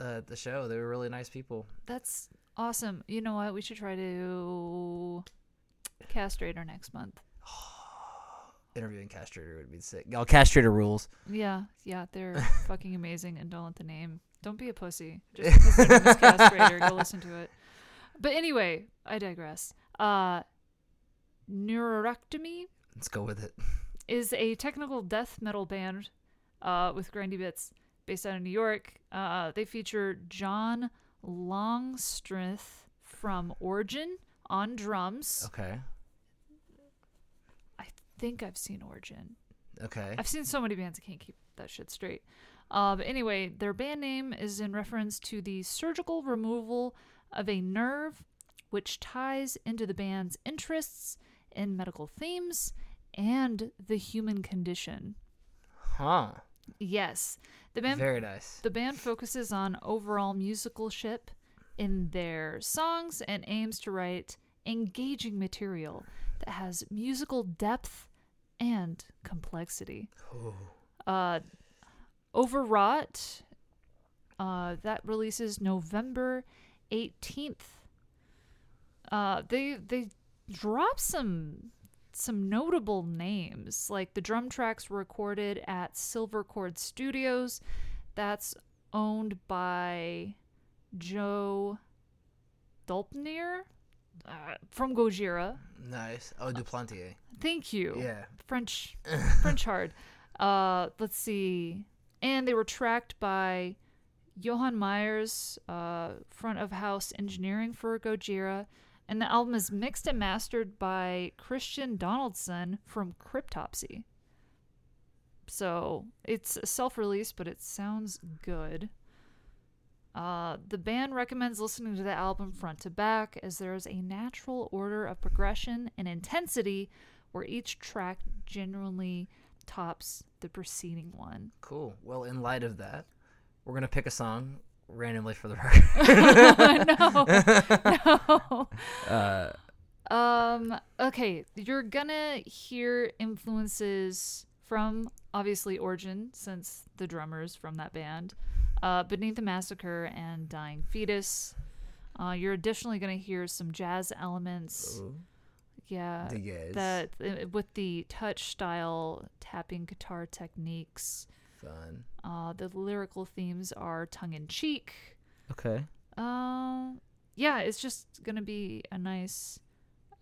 uh, at the show. They were really nice people. That's awesome. You know what? We should try to castrate her next month. Interviewing Castrator would be sick. Y'all, Castrator rules. Yeah, yeah, they're fucking amazing. And don't let the name. Don't be a pussy. Just because their name is castrator, go listen to it. But anyway, I digress. Uh, Neurorectomy Let's go with it. Is a technical death metal band uh, with grindy bits based out of New York. Uh, they feature John Longstreth from Origin on drums. Okay. I think I've seen Origin. Okay. I've seen so many bands I can't keep that shit straight. Uh, but anyway, their band name is in reference to the surgical removal of a nerve, which ties into the band's interests in medical themes and the human condition. Huh. Yes, the band Very nice. the band focuses on overall musicalship in their songs and aims to write engaging material that has musical depth and complexity. Uh, Overwrought. Uh, that releases November 18th. Uh, they they drop some some notable names. Like the drum tracks were recorded at Silver Cord Studios. That's owned by Joe Dolpnier uh, from Gojira. Nice. Oh, Duplantier. Thank you. Yeah. French French hard. Uh, let's see. And they were tracked by Johan Myers, uh, front of house engineering for Gojira. And the album is mixed and mastered by Christian Donaldson from Cryptopsy. So it's self released, but it sounds good. Uh, the band recommends listening to the album front to back as there is a natural order of progression and intensity where each track genuinely tops the preceding one. Cool. Well, in light of that, we're gonna pick a song randomly for the record. no. no. Uh, Um, okay, you're gonna hear influences from obviously Origin, since the drummers from that band, uh, Beneath the Massacre and Dying Fetus. Uh, you're additionally gonna hear some jazz elements. ooh, Yeah, that uh, with the touch style tapping guitar techniques. Fun. Uh, the lyrical themes are tongue in cheek. Okay. Um, yeah, it's just gonna be a nice,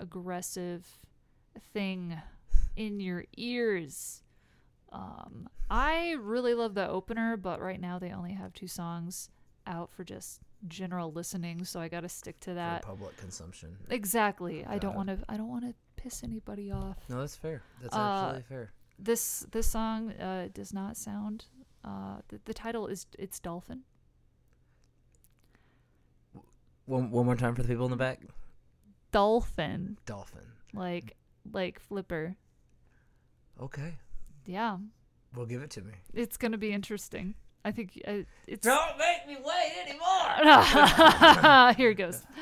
aggressive thing in your ears. Um, I really love the opener, but right now they only have two songs out for just general listening, so I gotta stick to that. For public consumption. Exactly. I don't want to. I don't want to piss anybody off. No, that's fair. That's Uh, absolutely fair. This this song uh, does not sound. Uh, the, the title is it's dolphin. One, one more time for the people in the back. Dolphin, Dolphin. like like flipper. Okay. Yeah, Well, give it to me. it's gonna be interesting. I think uh, it's. Don't make me wait anymore. Here it goes.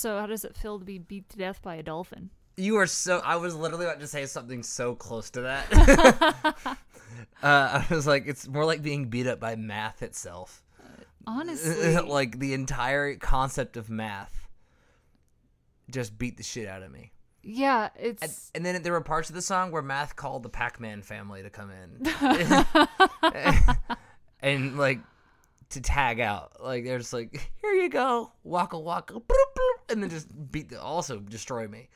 So how does it feel to be beat to death by a dolphin? You are so. I was literally about to say something so close to that. uh, I was like, it's more like being beat up by math itself. Honestly, like the entire concept of math just beat the shit out of me. yeah, And, it's and then there were parts of the song where math called the Pac-Man family to come in and like to tag out. Like they're just like, here you go, waka waka, bloop, bloop, and then just beat the also destroy me.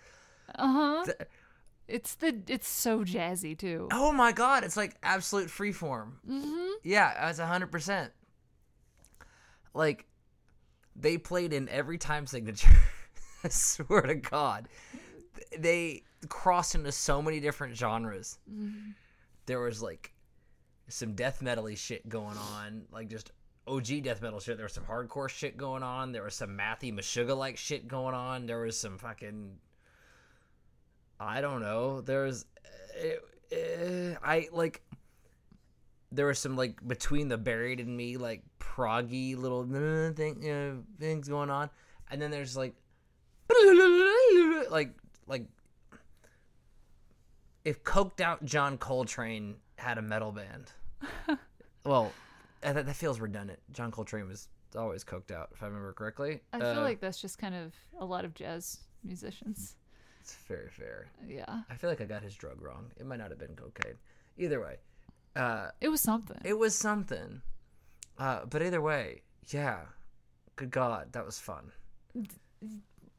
uh huh. It's the it's so jazzy too. Oh my god, it's like absolute freeform. Mm-hmm. Yeah, that's hundred percent. Like they played in every time signature. I swear to God, they crossed into so many different genres. There was like some death metal-y shit going on, like just OG death metal shit. There was some hardcore shit going on. There was some Matthew Meshuggah like shit going on. There was some fucking I don't know. There's uh, uh, I like there was some like between the buried and me like proggy little thing you know, things going on, and then there's like like like if coked out John Coltrane had a metal band. well, uh, that, that feels redundant. John Coltrane was always coked out, if I remember correctly. I feel Uh, like that's just kind of a lot of jazz musicians. it's very fair. Yeah, I feel like I got his drug wrong. It might not have been cocaine. Either way, uh, it was something. it was something. Uh, but either way, yeah. Good God, that was fun.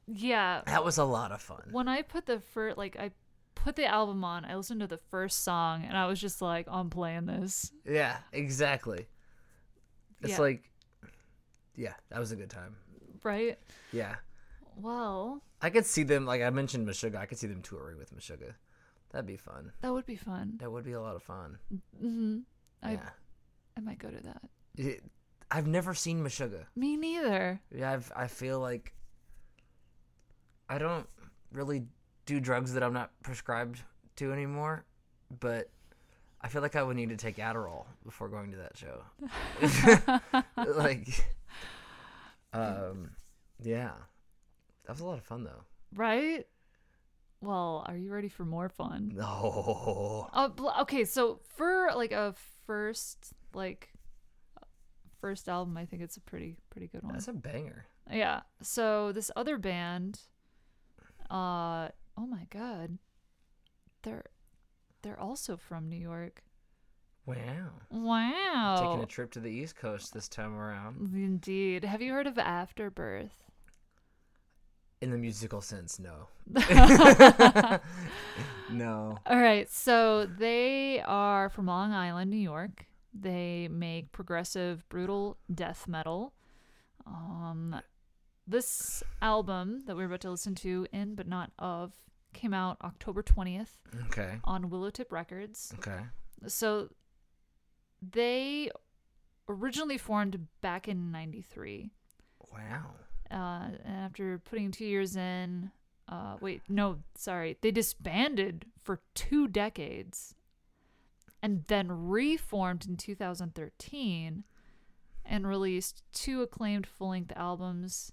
yeah, That was a lot of fun. when I put the first like I put the album on, I listened to the first song and I was just like, I'm playing this. Yeah, exactly. It's Yeah. like, yeah, that was a good time. Right? Yeah, Well, I could see them. Like I mentioned, Meshuggah. I could see them touring with Meshuggah. That'd be fun. that would be fun. That would be a lot of fun. hmm I Yeah, I might go to that. It- I've never seen Meshuggah. Me neither. Yeah, I've, I feel like I don't really do drugs that I'm not prescribed to anymore, but I feel like I would need to take Adderall before going to that show. like, um, yeah, that was a lot of fun though. Right? Well, are you ready for more fun? No, Uh, okay, so for like a first like first album, I think it's a pretty pretty good one. that's a banger. Yeah. So this other band, uh, oh my god, they're they're also from New York. Wow, Wow. taking a trip to the East Coast this time around. Indeed. Have you heard of Afterbirth? In the musical sense, no. no. All right, so they are from Long Island, New York. They make progressive, brutal death metal. Um, this album that we're about to listen to, in but not of, came out October twentieth Okay. on Willowtip Records. Okay. So they originally formed back in '93. Wow. uh, and after putting two years in, uh, wait, no, sorry, they disbanded for two decades, and then reformed in 2013, and released two acclaimed full-length albums,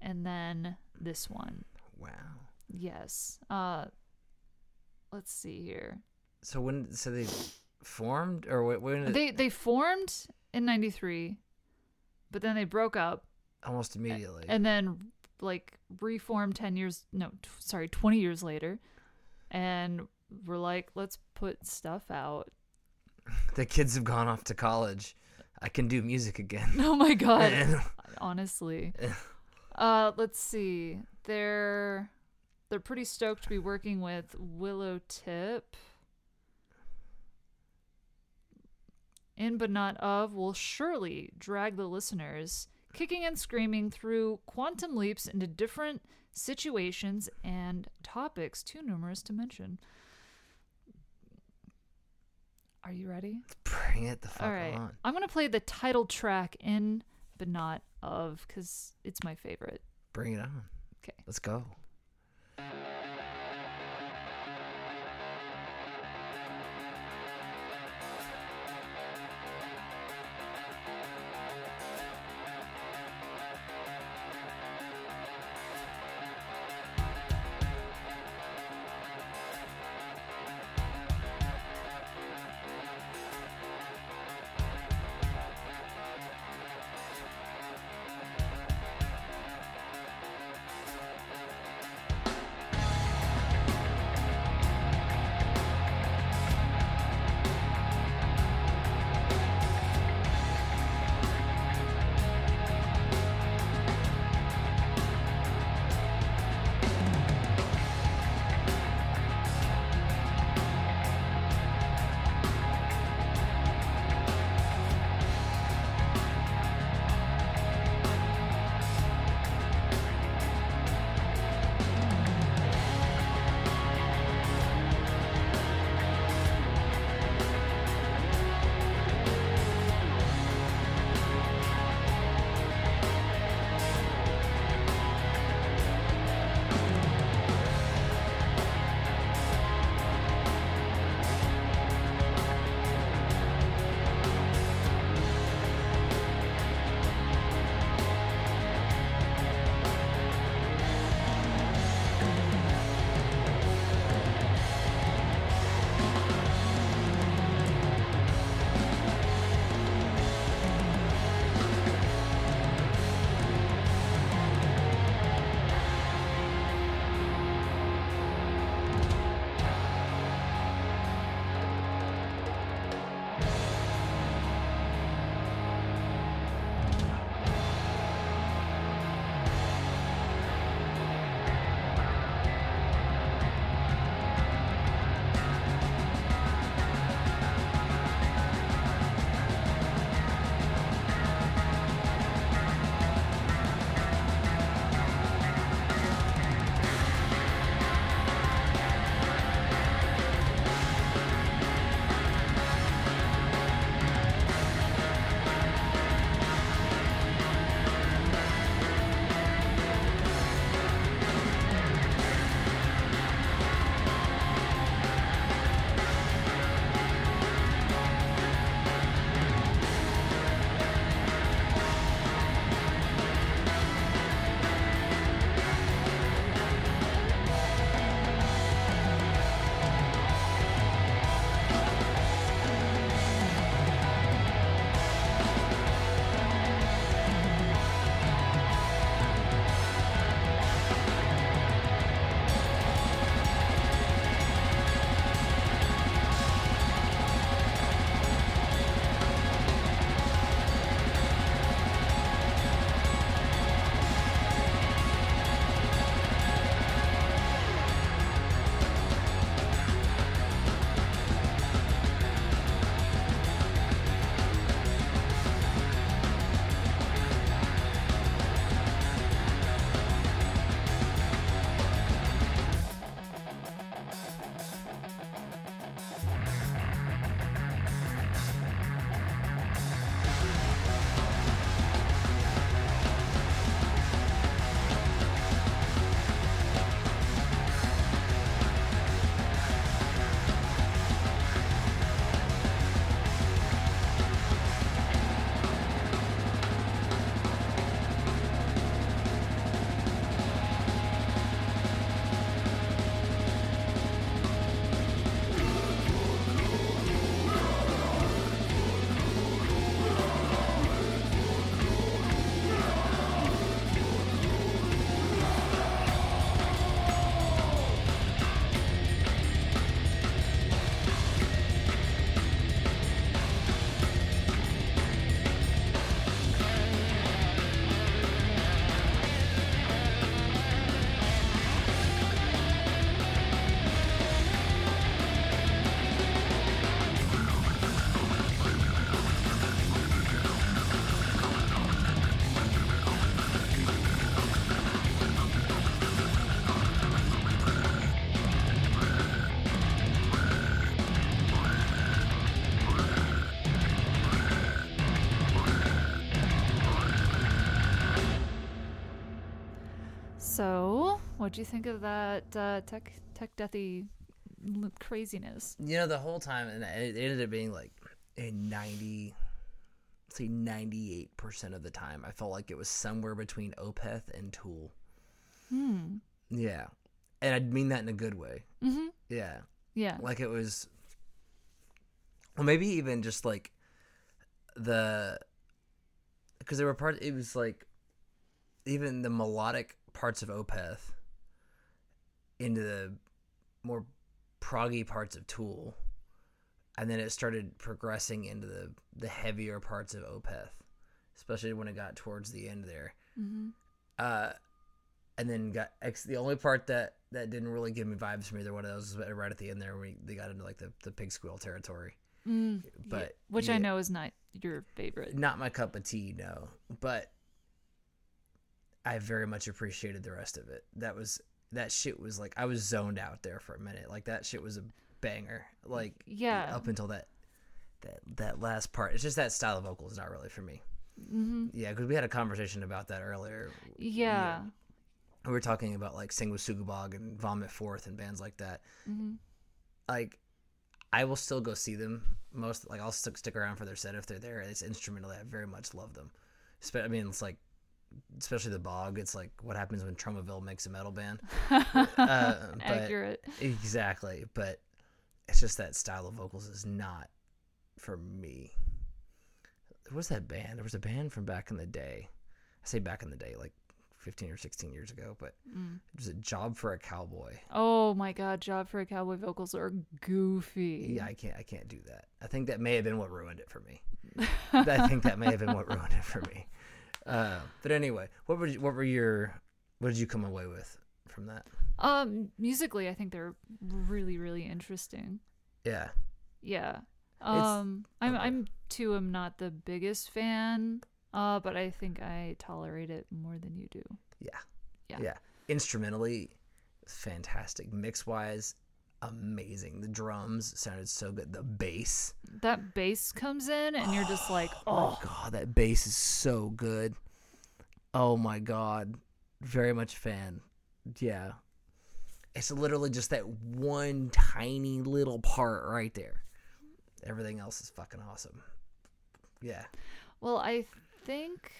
and then this one. Wow. Yes. Uh, let's see here. So when so they formed or when, when They they formed in '93, but then they broke up almost immediately. and then like reformed 10 years no t- sorry 20 years later and we're like let's put stuff out the kids have gone off to college. I can do music again. oh my god honestly uh let's see they're they're pretty stoked to be working with Willowtip in but not of will surely drag the listeners kicking and screaming through quantum leaps into different situations and topics too numerous to mention are you ready Bring it the fuck all right on. i'm gonna play the title track in but not of because it's my favorite Bring it on. Okay. Let's go. Thank you. So, what do you think of that uh, tech tech deathy craziness? You know, the whole time, and it ended up being like a 90, say 98% of the time, I felt like it was somewhere between Opeth and Tool. Hmm. Yeah. And I mean that in a good way. Mm-hmm. Yeah. Yeah. Like it was, well, maybe even just like the, because there were parts, it was like even the melodic parts of Opeth into the more proggy parts of Tool. And then it started progressing into the, the heavier parts of Opeth, especially when it got towards the end there. Mm-hmm. Uh, and then got X. The only part that that didn't really give me vibes from either one of those was right at the end there when they got into like the, the pig squeal territory. Mm, But yeah, which I know is not your favorite. Not my cup of tea, no. But I very much appreciated the rest of it. That was that shit was like I was zoned out there for a minute. Like that shit was a banger. Like Yeah. up until that that that last part. It's just that style of vocal is not really for me. Mm-hmm. Yeah, because we had a conversation about that earlier. Yeah. we were talking about like Sanguisugabogg and Vomit Forth and bands like that. Mm-hmm. Like, I will still go see them. Most like I'll stick stick around for their set if they're there. It's instrumental. I very much love them. I mean, it's like especially the Bog. It's like what happens when Tromaville makes a metal band. Uh, Accurate. Exactly, but it's just that style of vocals is not for me. There was that band. There was a band from back in the day. I say back in the day, like fifteen or sixteen years ago, but Mm. it was a job for a cowboy. Oh my god, Job for a Cowboy vocals are goofy. Yeah, I can't. I can't do that. I think that may have been what ruined it for me. I think that may have been what ruined it for me. Uh, but anyway, what were you, what were your what did you come away with from that? Um, musically, I think they're really, really interesting. Yeah, Yeah. Um, I'm okay. I'm too am not the biggest fan. Uh, but I think I tolerate it more than you do. yeah, Yeah. yeah. Instrumentally, fantastic. Mix wise, amazing. The drums sounded so good. The bass. That bass comes in, and you're just like, Oh oh, god, that bass is so good. Oh my god. Very much a fan. Yeah. It's literally just that one tiny little part right there. Everything else is fucking awesome. Yeah. Well, I think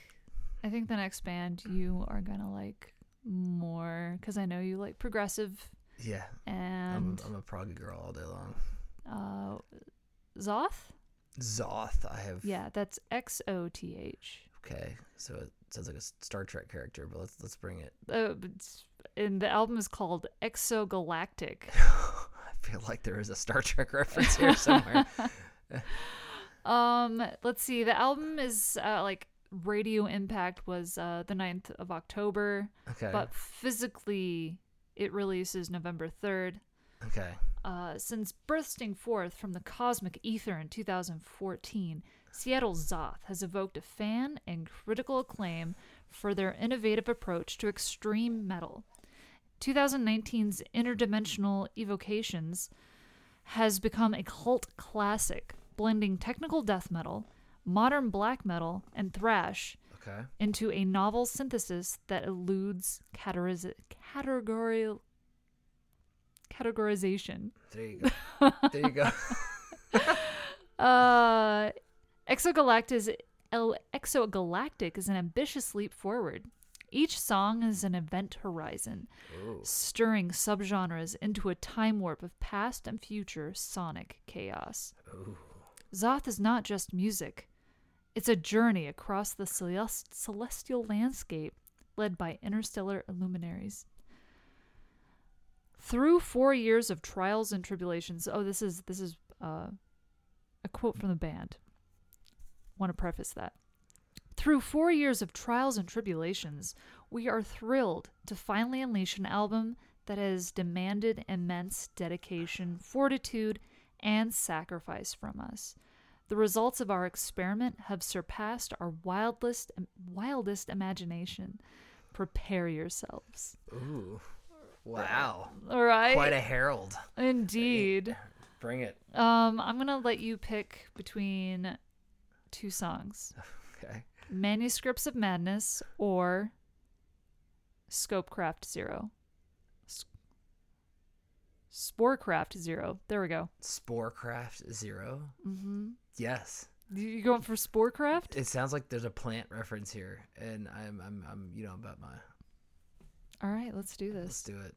I think the next band you are gonna like more because I know you like progressive Yeah. I'm a, I'm a proggy girl all day long. uh, Xoth. Xoth, I have Yeah, that's X O T H. Okay. So it sounds like a Star Trek character, but let's let's bring it. Uh, and the album is called Exogalactic. I feel like there is a Star Trek reference here somewhere. Um, let's see. The album is uh, like Radio Impact was uh, the 9th of October, Okay. but physically it releases November 3rd. okay. Uh, since bursting forth from the cosmic ether in 2014, Seattle Xoth has evoked a fan and critical acclaim for their innovative approach to extreme metal. 2019's Interdimensional Evocations has become a cult classic, blending technical death metal, modern black metal, and thrash Okay. into a novel synthesis that eludes categoriz- categorization. There you go. there you go. Uh, Exogalactic is, El- Exogalactic is an ambitious leap forward. Each song is an event horizon, Ooh. stirring subgenres into a time warp of past and future sonic chaos. Ooh. Xoth is not just music, it's a journey across the celest- celestial landscape led by interstellar luminaries. Through four years of trials and tribulations, oh, this is this is uh, a quote from the band. Want to preface that. Through four years of trials and tribulations, we are thrilled to finally unleash an album that has demanded immense dedication, fortitude, and sacrifice from us. The results of our experiment have surpassed our wildest wildest imagination. Prepare yourselves. Ooh. Wow. All right. Quite a herald. Indeed. Bring it. Um, I'm gonna let you pick between two songs: Okay. "Manuscripts of Madness" or Sporecraft Zero. Sporecraft Zero. There we go. Sporecraft Zero. Mm-hmm. Yes. You you going for Sporecraft? It sounds like there's a plant reference here, and I'm I'm I'm you know about my. All right, let's do this. Let's do it.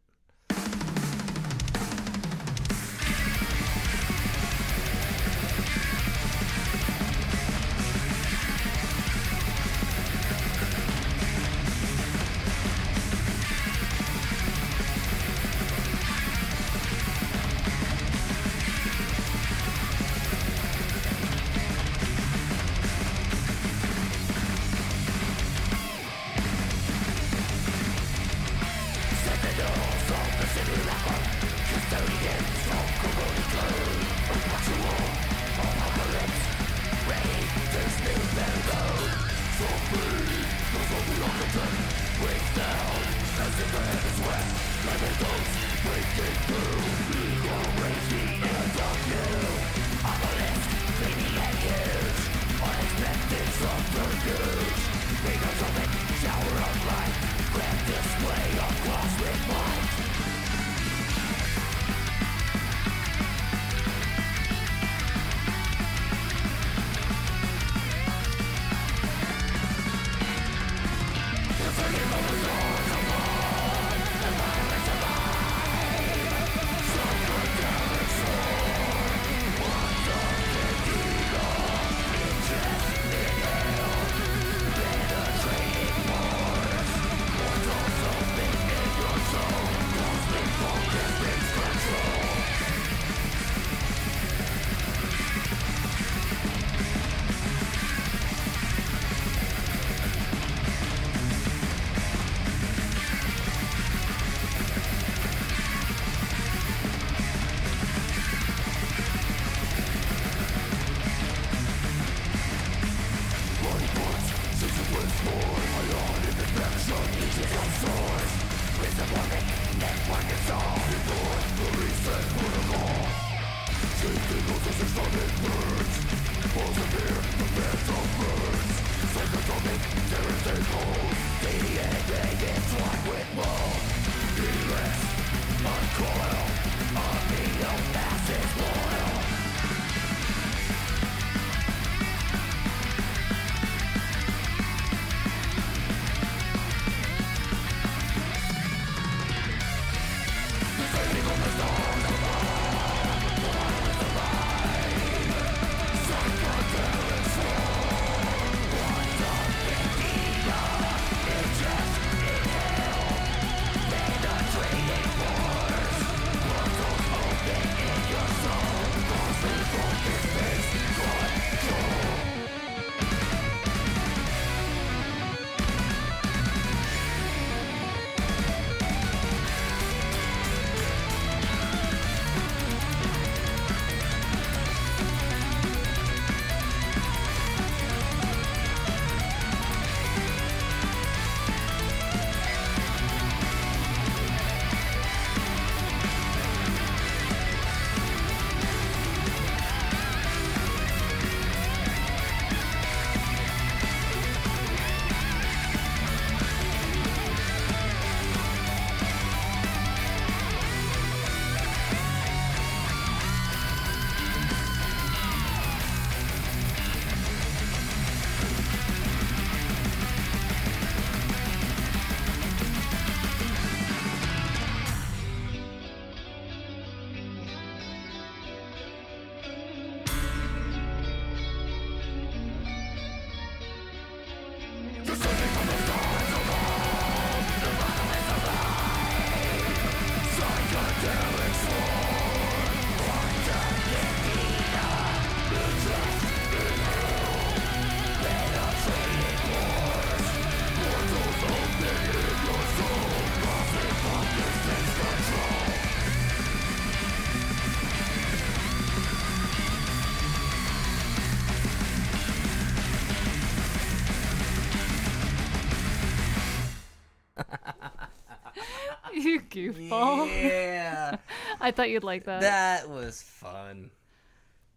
Yeah. I thought you'd like that. That was fun.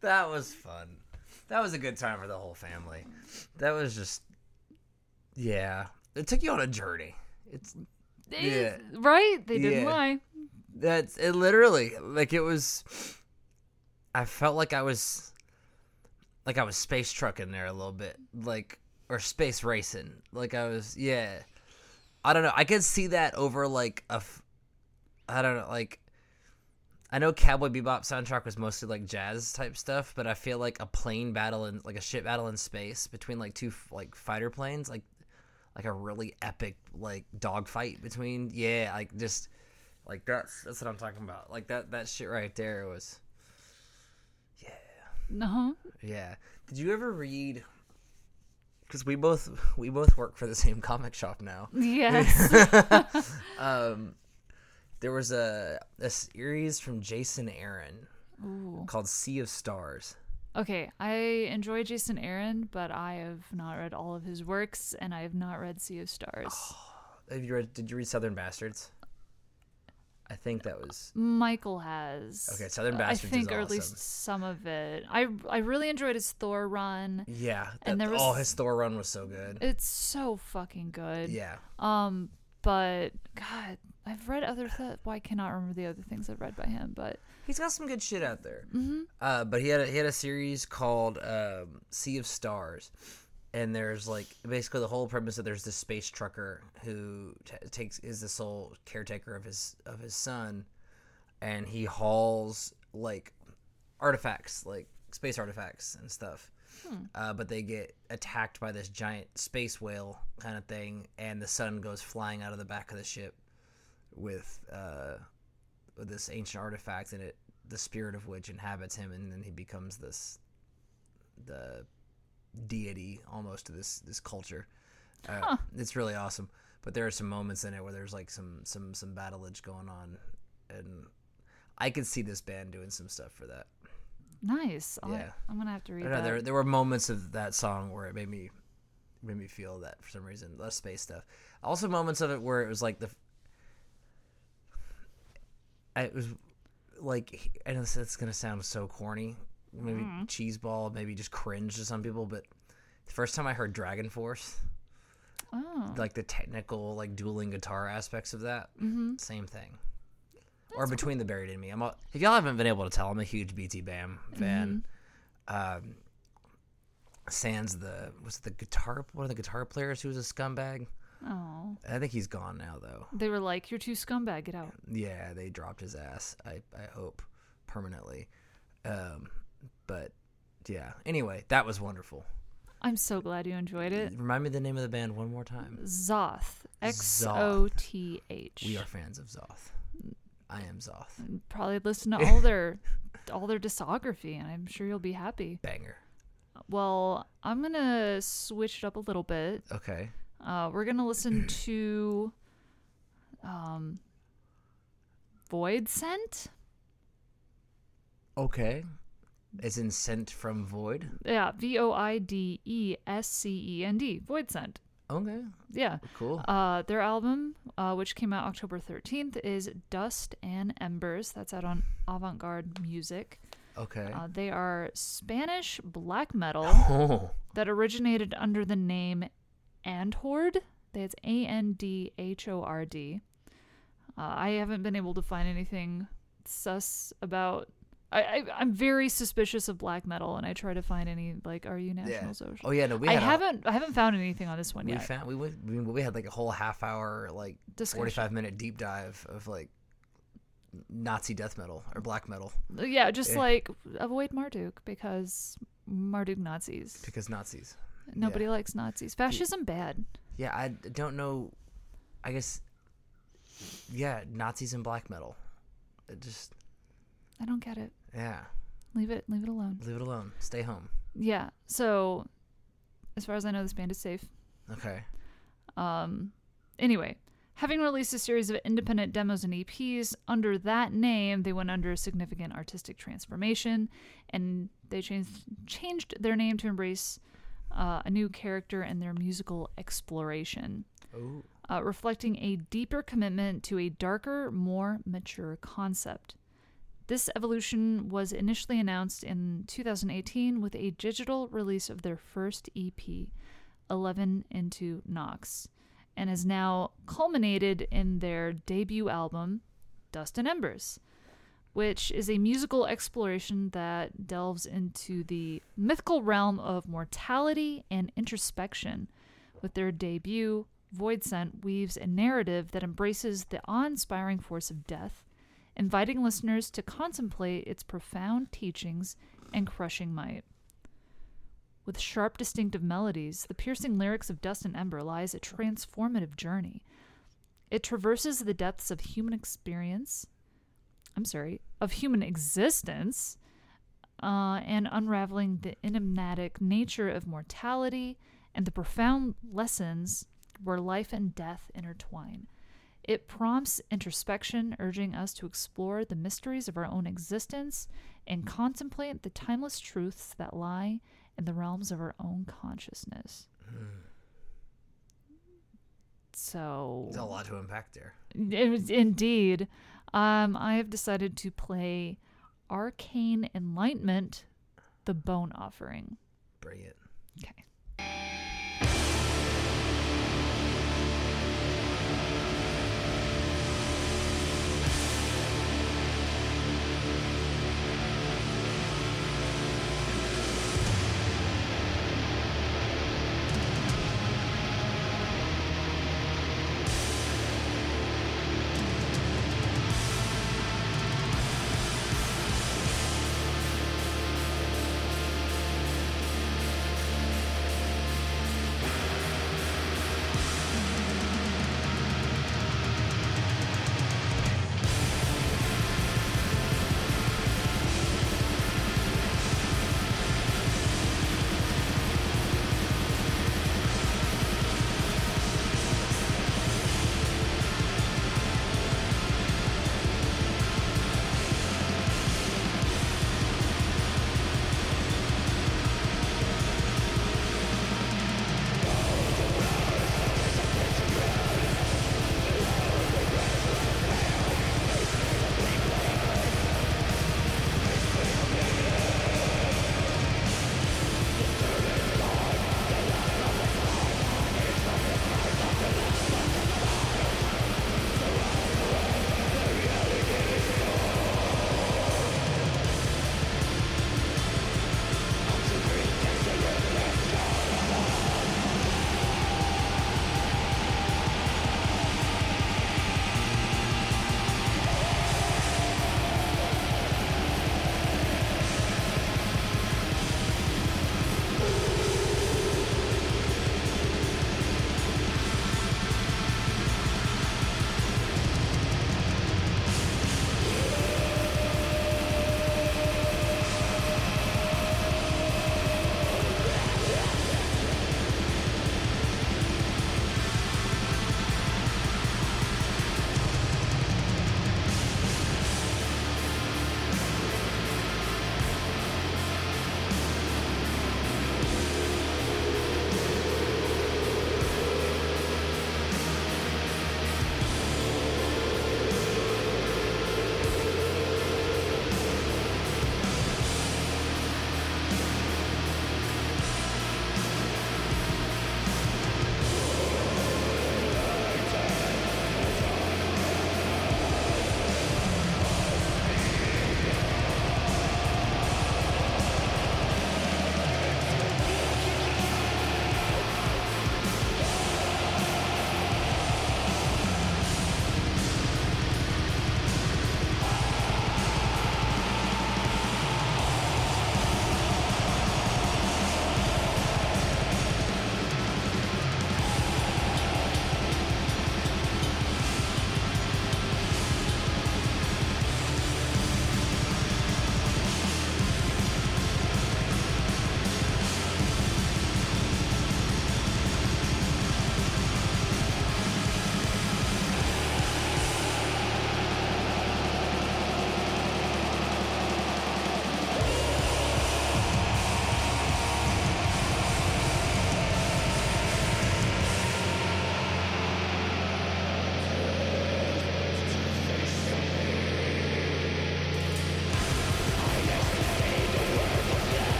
That was fun. That was a good time for the whole family. That was just, yeah. It took you on a journey. It's Yeah. Right? They didn't Yeah. lie. That's it. Literally, like it was. I felt like I was, like I was space trucking there a little bit, like or space racing. Like I was, yeah. I don't know. I could see that over like a, f- I don't know, like. I know Cowboy Bebop soundtrack was mostly like jazz type stuff, but I feel like a plane battle in like a ship battle in space between like two like fighter planes, like like a really epic like dogfight between yeah, like just like that's that's what I'm talking about. Like that that shit right there was yeah. No. huh yeah. Did you ever read? Because we both we both work for the same comic shop now. Yes. um, there was a a series from Jason Aaron Ooh. called Sea of Stars. Okay, I enjoy Jason Aaron, but I have not read all of his works, and I have not read Sea of Stars. Have you read? Did you read Southern Bastards? I think that was Michael has. Okay, Southern I Bastards is think, or at least some of it. I I really enjoyed his Thor run. yeah. And that- there was- oh, his Thor run was so good. It's so fucking good. Yeah. Um, but God, I've read other stuff. Well, I cannot remember the other things I've read by him, but He's got some good shit out there. Mhm. Uh, but he had a, he had a series called um, Sea of Stars, and there's like basically the whole premise that there's this space trucker who t- takes is the sole caretaker of his of his son, and he hauls like artifacts like space artifacts and stuff. Hmm. Uh, but they get attacked by this giant space whale kind of thing, and the son goes flying out of the back of the ship with uh, this ancient artifact in it, the spirit of which inhabits him, and then he becomes this the deity almost to this this culture. Uh, Huh. It's really awesome. But there are some moments in it where there's like some some some battleage going on, and I could see this band doing some stuff for that. nice. I'll- Yeah. I'm gonna have to read know, that. there there were moments of that song where it made me made me feel that for some reason less space stuff. Also moments of it where it was like the it was like and it's, it's gonna sound so corny, maybe Mm. cheeseball, maybe just cringe to some people, but the first time I heard DragonForce, oh. like the technical like dueling guitar aspects of that, Mhm. same thing. or Between the Buried and Me. I'm a, if y'all haven't been able to tell, I'm a huge BTBAM fan. Um, Sans the was it the guitar one of the guitar players who was a scumbag. Oh. I think he's gone now though. They were like, "You're too scumbag. Get out." Yeah, they dropped his ass. I I hope permanently. Um, but yeah. Anyway, that was wonderful. I'm so glad you enjoyed it. Remind me the name of the band one more time. Xoth. X O T H. We are fans of Xoth. I am Xoth. Probably listen to all their all their discography, and I'm sure you'll be happy. Banger. Well, I'm gonna switch it up a little bit. Okay. Uh, we're gonna listen to um, Voidescend. Okay. It's in Sent from Void. Yeah, V O I D E S C E N D. Voidescend. Okay. Yeah. Cool. Uh, their album, uh, which came out October 13th, is Dust and Embers. That's out on Avant Garde Music. Okay. Uh, they are Spanish black metal Oh. that originated under the name Andhord. That's A N D H O R D. Uh, I haven't been able to find anything sus about. I, I I'm very suspicious of black metal, and I try to find any like, are you National Social? Oh yeah, no, we I haven't I haven't found anything on this one yet. we yet. found we went we, we had like a whole half hour like 45 minute deep dive of like Nazi death metal or black metal Yeah, just Yeah. like avoid Marduk because Marduk Nazis. because Nazis. Nobody likes Nazis. Fascism bad. Yeah, I don't know. I guess yeah, Nazis and black metal. It just I don't get it. yeah, Leave it leave it alone. leave it alone. Stay home. Yeah. So as far as I know this band is safe. Okay. Um anyway, having released a series of independent demos and EPs under that name, they went under a significant artistic transformation and they changed changed their name to embrace uh, a new character and their musical exploration. Uh, reflecting a deeper commitment to a darker, more mature concept. This evolution was initially announced in 2018 with a digital release of their first EP, 11 into Nox. and has now culminated in their debut album, Dust and Embers, which is a musical exploration that delves into the mythical realm of mortality and introspection. With their debut, Voidescend weaves a narrative that embraces the awe inspiring force of death, inviting listeners to contemplate its profound teachings and crushing might. With sharp, distinctive melodies, the piercing lyrics of Dust and Ember lies a transformative journey. It traverses the depths of human experience, I'm sorry, of human existence, uh, and unraveling the enigmatic nature of mortality and the profound lessons where life and death intertwine. It prompts introspection, urging us to explore the mysteries of our own existence and contemplate the timeless truths that lie in the realms of our own consciousness. So, There's a lot to unpack there. it indeed, um, I have decided to play Arcane Enlightenment, the Bone Offering. Bring it. Okay.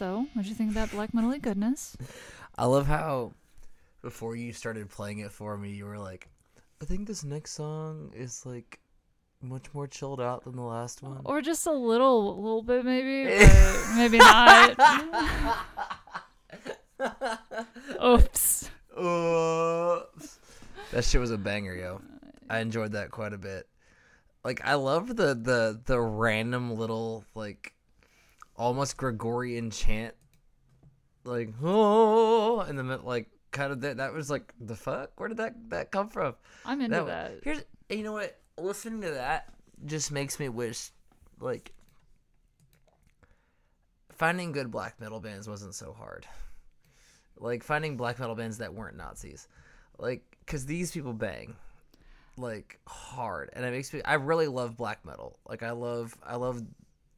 So, what'd you think about Black Metal Goodness? I love how before you started playing it for me, you were like, I think this next song is like much more chilled out than the last one. Or just a little, little bit maybe, but maybe not. Oops. Oops. That shit was a banger, yo. I enjoyed that quite a bit. Like I love the the the random little like almost Gregorian chant, like oh, and then like kind of that that was like the fuck. Where did that that come from? I'm into that, that. Here's you know what? Listening to that just makes me wish like finding good black metal bands wasn't so hard. Like finding black metal bands that weren't Nazis, like because these people bang like hard, and it makes me. I really love black metal. Like I love, I love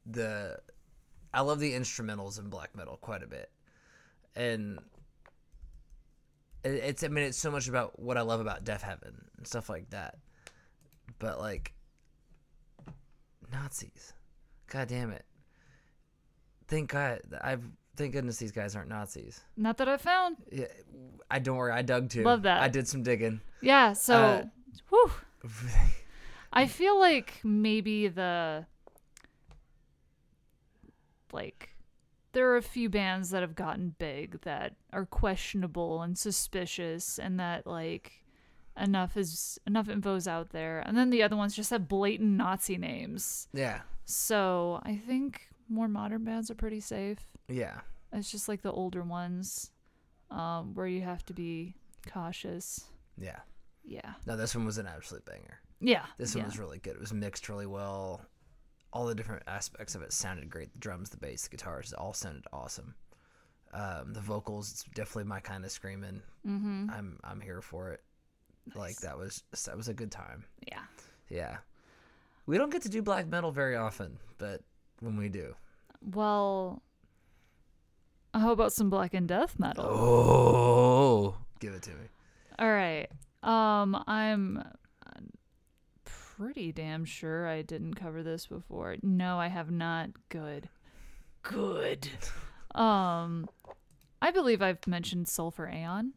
the, I love the instrumentals in black metal quite a bit, and it's. I mean, it's so much about what I love about Deafheaven and stuff like that. But like Nazis, god damn it! Thank God, I've thank goodness these guys aren't Nazis. Not that I found. Yeah, I don't worry. I dug too. Love that. I did some digging. Yeah, so, Uh, whew. I feel like maybe the like there are a few bands that have gotten big that are questionable and suspicious and that like enough is enough info's out there and then the other ones just have blatant Nazi names. yeah, So I think more modern bands are pretty safe. yeah, It's just like the older ones um, where you have to be cautious. yeah. Yeah. No, this one was an absolute banger. Yeah. This one yeah. was really good. It was mixed really well. All the different aspects of it sounded great. The drums, the bass, the guitars, it all sounded awesome. Um, the vocals, it's definitely my kind of screaming. Mm-hmm. I'm I'm here for it. Like that was that was a good time. Yeah. Yeah. We don't get to do black metal very often, but when we do, Well, how about some black and death metal? oh, give it to me. All right. Um, I'm pretty damn sure I didn't cover this before. No, I have not. Good. Good. Um, I believe I've mentioned Sulphur Aeon.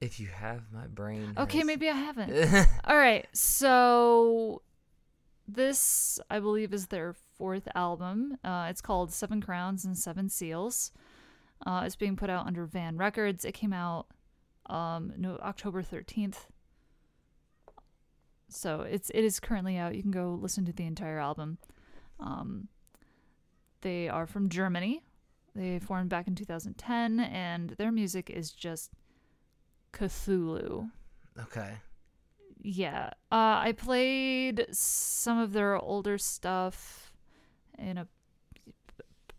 If you have my brain, Okay, has- maybe I haven't. All right. So this, I believe, is their fourth album. Uh, it's called Seven Crowns and Seven Seals. Uh, it's being put out under Van Records. It came out um, no October thirteenth. So it's it is currently out. You can go listen to the entire album. Um, they are from Germany. They formed back in 2010, and their music is just Cthulhu. okay. Yeah. Uh, I played some of their older stuff in a,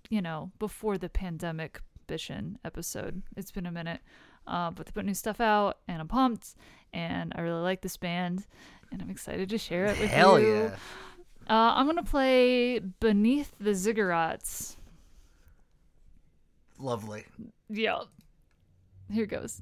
you know, before the pandemic Bishan episode. It's been a minute. Uh, but they put new stuff out, and I'm pumped, and I really like this band, and I'm excited to share it with Hell you. yeah. Uh, I'm gonna play Beneath the Ziggurats. Lovely. Yeah. Here goes.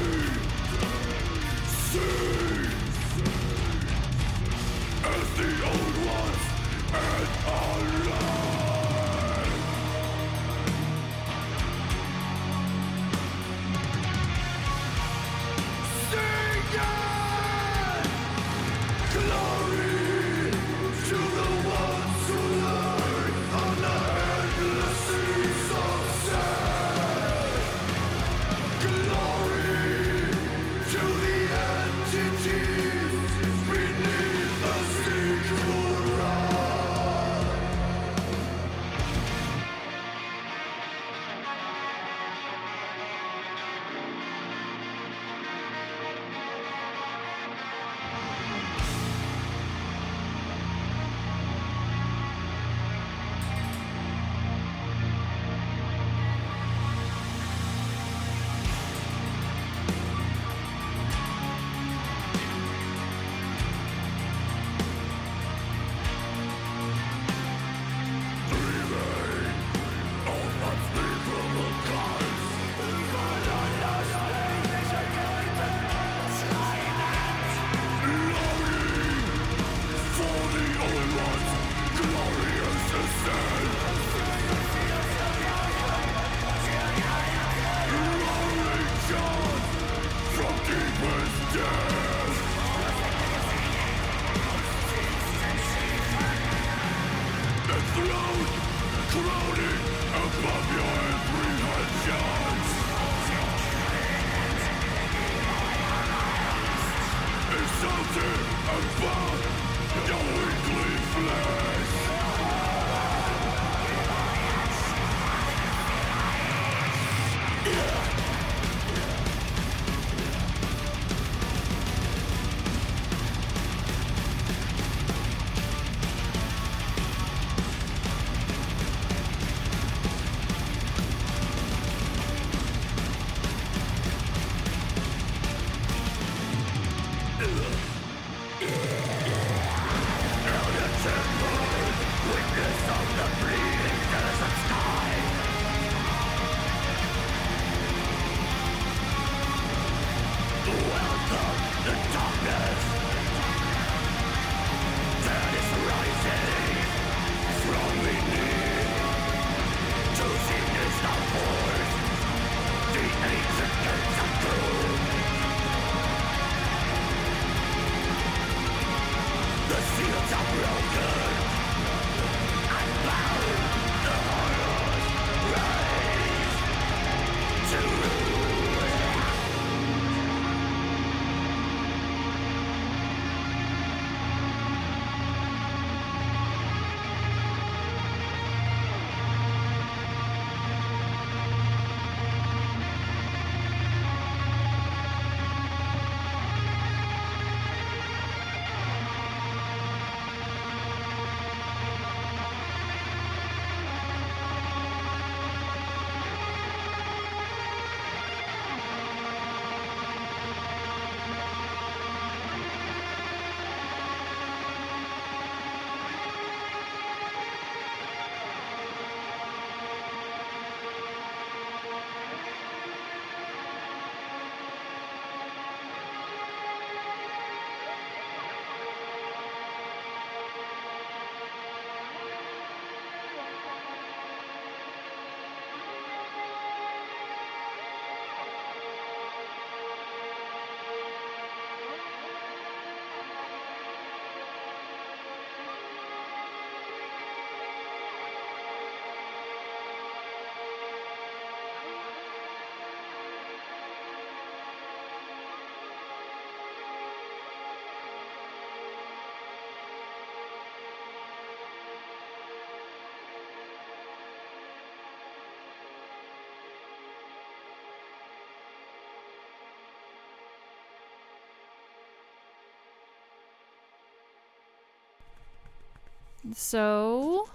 So,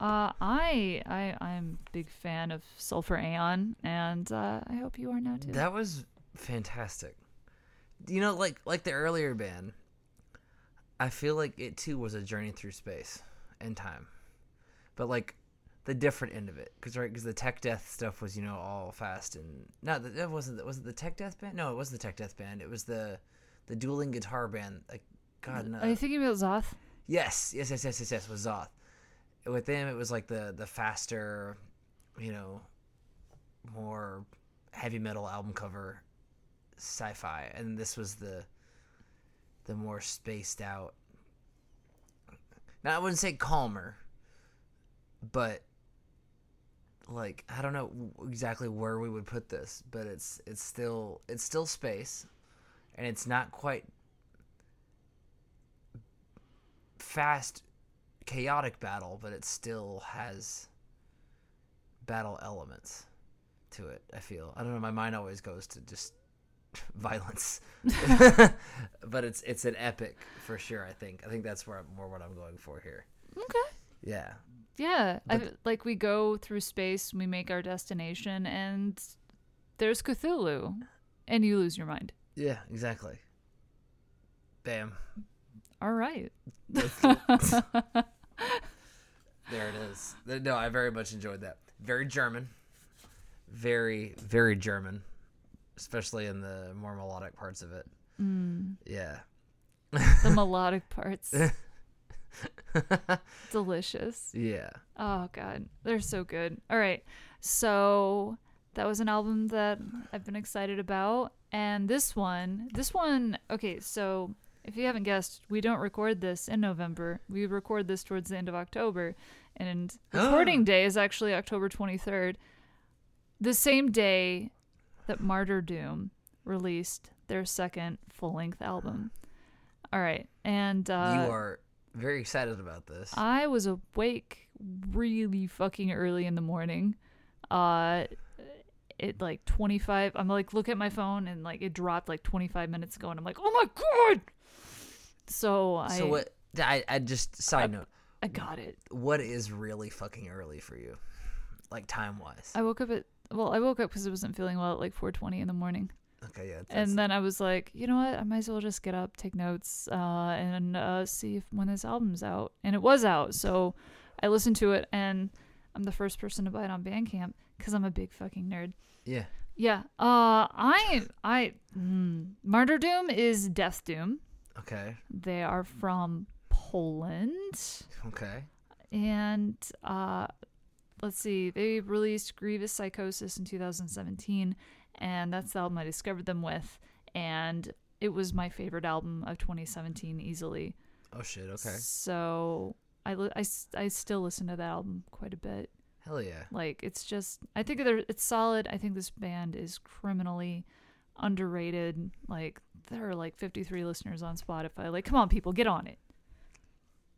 uh, I I I'm a big fan of Sulphur Aeon, and uh, I hope you are now too. That was fantastic. You know, like like the earlier band, I feel like it too was a journey through space and time, but like the different end of it, because right, because the tech death stuff was you know all fast and no, that that wasn't was it the tech death band? No, it wasn't the tech death band. It was the the dueling guitar band. Like God, no. Are you thinking about Xoth? Yes, yes, yes, yes, yes, yes. With Xoth, with them, it was like the the faster, you know, more heavy metal album cover, sci-fi, and this was the the more spaced out. Now I wouldn't say calmer, but like I don't know exactly where we would put this, but it's it's still it's still space, and it's not quite fast, chaotic battle, but it still has battle elements to it. I feel. I don't know. My mind always goes to just violence, but it's it's an epic for sure. I think. I think that's where I'm, more what I'm going for here. Okay. Yeah. Yeah, I, like we go through space, we make our destination, and there's Cthulhu, and you lose your mind. Yeah. Exactly. Bam. All right. There it is. No, I very much enjoyed that. Very German. Very, very German. Especially in the more melodic parts of it. Mm, Yeah. the melodic parts, delicious. Yeah. Oh god, they're so good. All right, so that was an album that I've been excited about, and this one, this one, okay. So if you haven't guessed, we don't record this in November. We record this towards the end of October, and recording day is actually October twenty third, the same day that Martyrdoom released their second full length album. All right, and uh, you are very excited about this. I was awake really fucking early in the morning. Uh it like 25 I'm like look at my phone and like it dropped like 25 minutes ago and I'm like, "Oh my god." So I so what? I, I just side note. I got it. What is really fucking early for you, like time wise? I woke up at well, I woke up cuz I wasn't feeling well at like 4:20 in the morning. Okay, yeah. And then I was like, you know what? I might as well just get up, take notes, uh, and uh, see if when this album's out. And it was out, so I listened to it, and I'm the first person to buy it on Bandcamp because I'm a big fucking nerd. yeah. Yeah. Uh, I I mm, Martyrdoom is Death Doom. Okay. They are from Poland, Okay. and uh, let's see, they released Grievous Psychosis in 2017, and that's the album I discovered them with, and it was my favorite album of 2017 easily. Oh shit. Okay. So I, li- I, s- I still listen to that album quite a bit. Hell yeah. Like it's just I think they're it's solid. I think this band is criminally underrated. Like there are like 53 listeners on Spotify. Like come on people, get on it.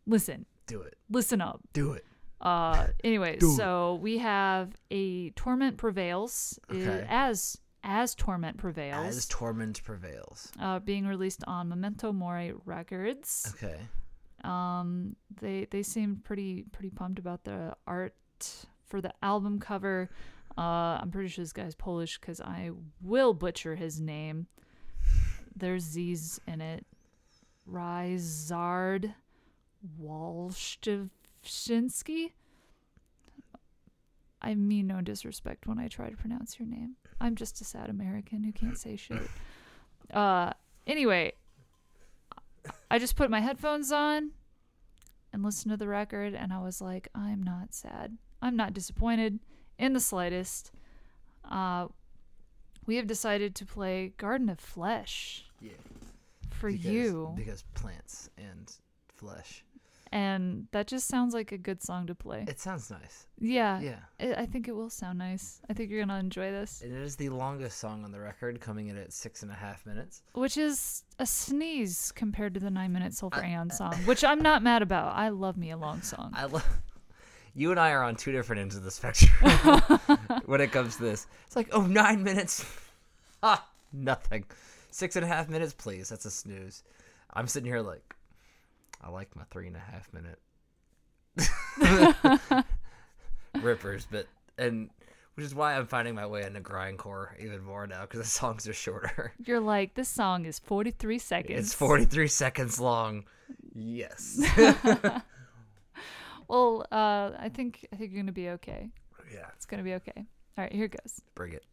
Listen. Do it. Listen up. Do it. Uh anyway, Do it. so we have a Torment Prevails uh, Okay. as as Torment Prevails. As torment prevails. uh, being released on Memento Mori Records. Okay. Um, they they seemed pretty pretty pumped about the art for the album cover. Uh, I'm pretty sure this guy's Polish because I will butcher his name. There's Z's in it. Ryzard Walszczynski. I mean no disrespect when I try to pronounce your name. I'm just a sad American who can't say shit. Uh, anyway, I just put my headphones on and listened to the record, and I was like, I'm not sad. I'm not disappointed in the slightest. Uh, we have decided to play Garden of Flesh Yeah. for Because- you, Because plants and flesh. and that just sounds like a good song to play. It sounds nice. yeah, Yeah. I I think it will sound nice. I think you're gonna enjoy this, It is the longest song on the record, coming in at six and a half minutes. which is a sneeze compared to the nine minute Sulphur Aeon song, which I'm not mad about. I love me a long song. I love. You and I are on two different ends of the spectrum when it comes to this. It's like, oh, nine minutes. ah, nothing. Six and a half minutes, please. That's a snooze. I'm sitting here like, I like my three and a half minute rippers, but and which is why I'm finding my way into grindcore even more now because the songs are shorter. You're like, this song is 43 seconds. It's 43 seconds long. Yes. Well, uh, I think I think you're gonna be okay. yeah. It's gonna be okay. All right, here it goes. Bring it.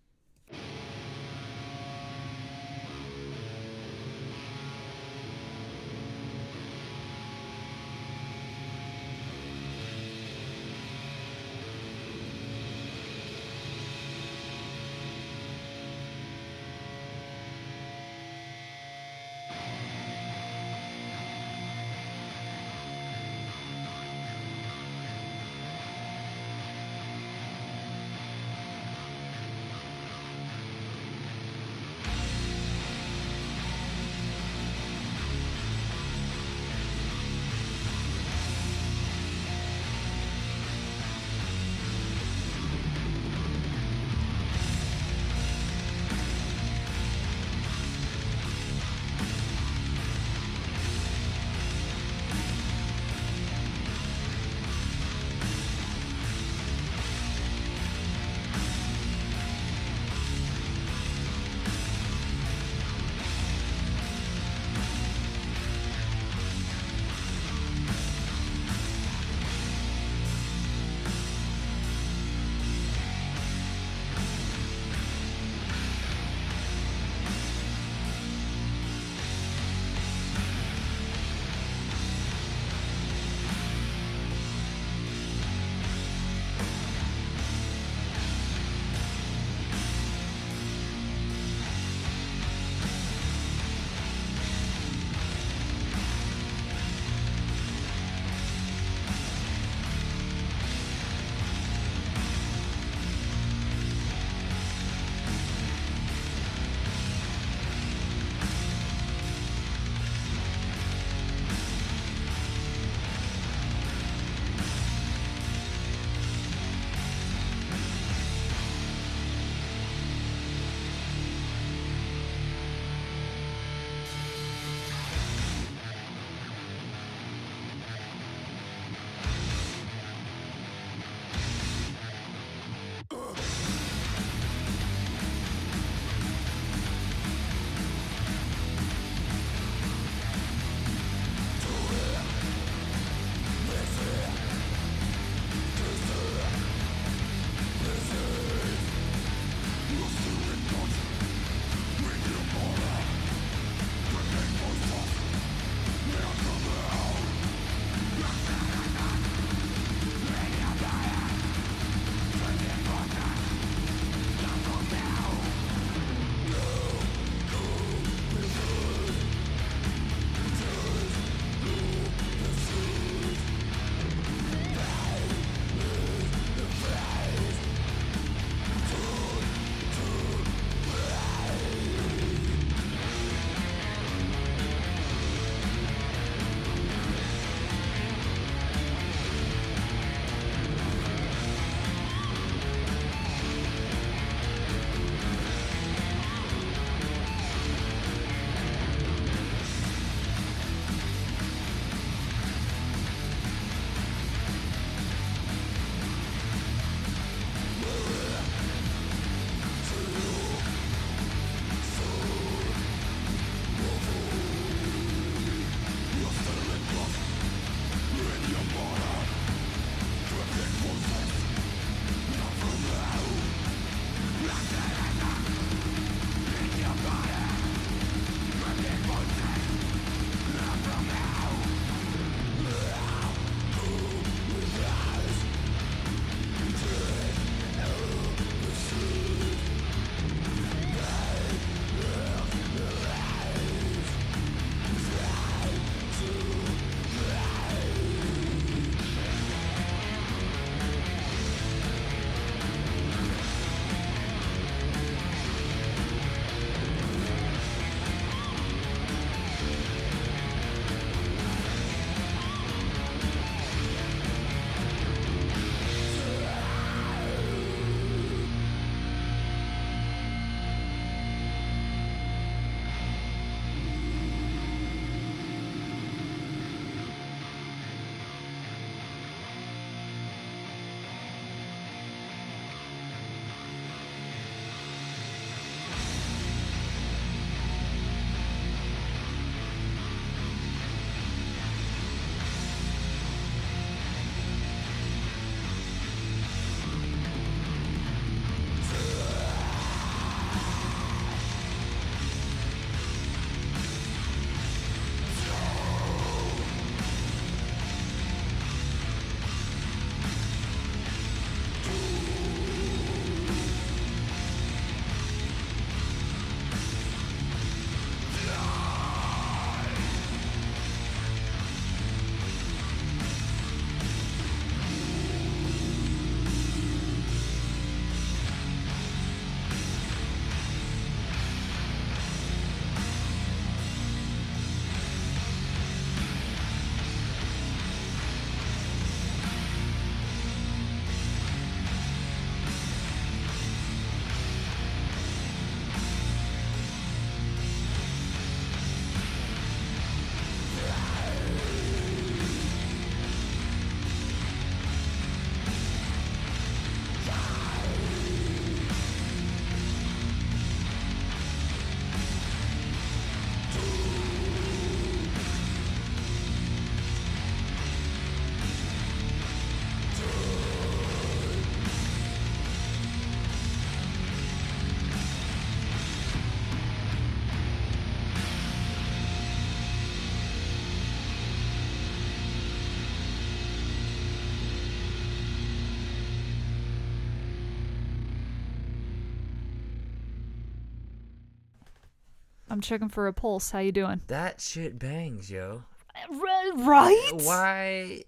Checking for a pulse. How you doing? That shit bangs, yo. Right? Why?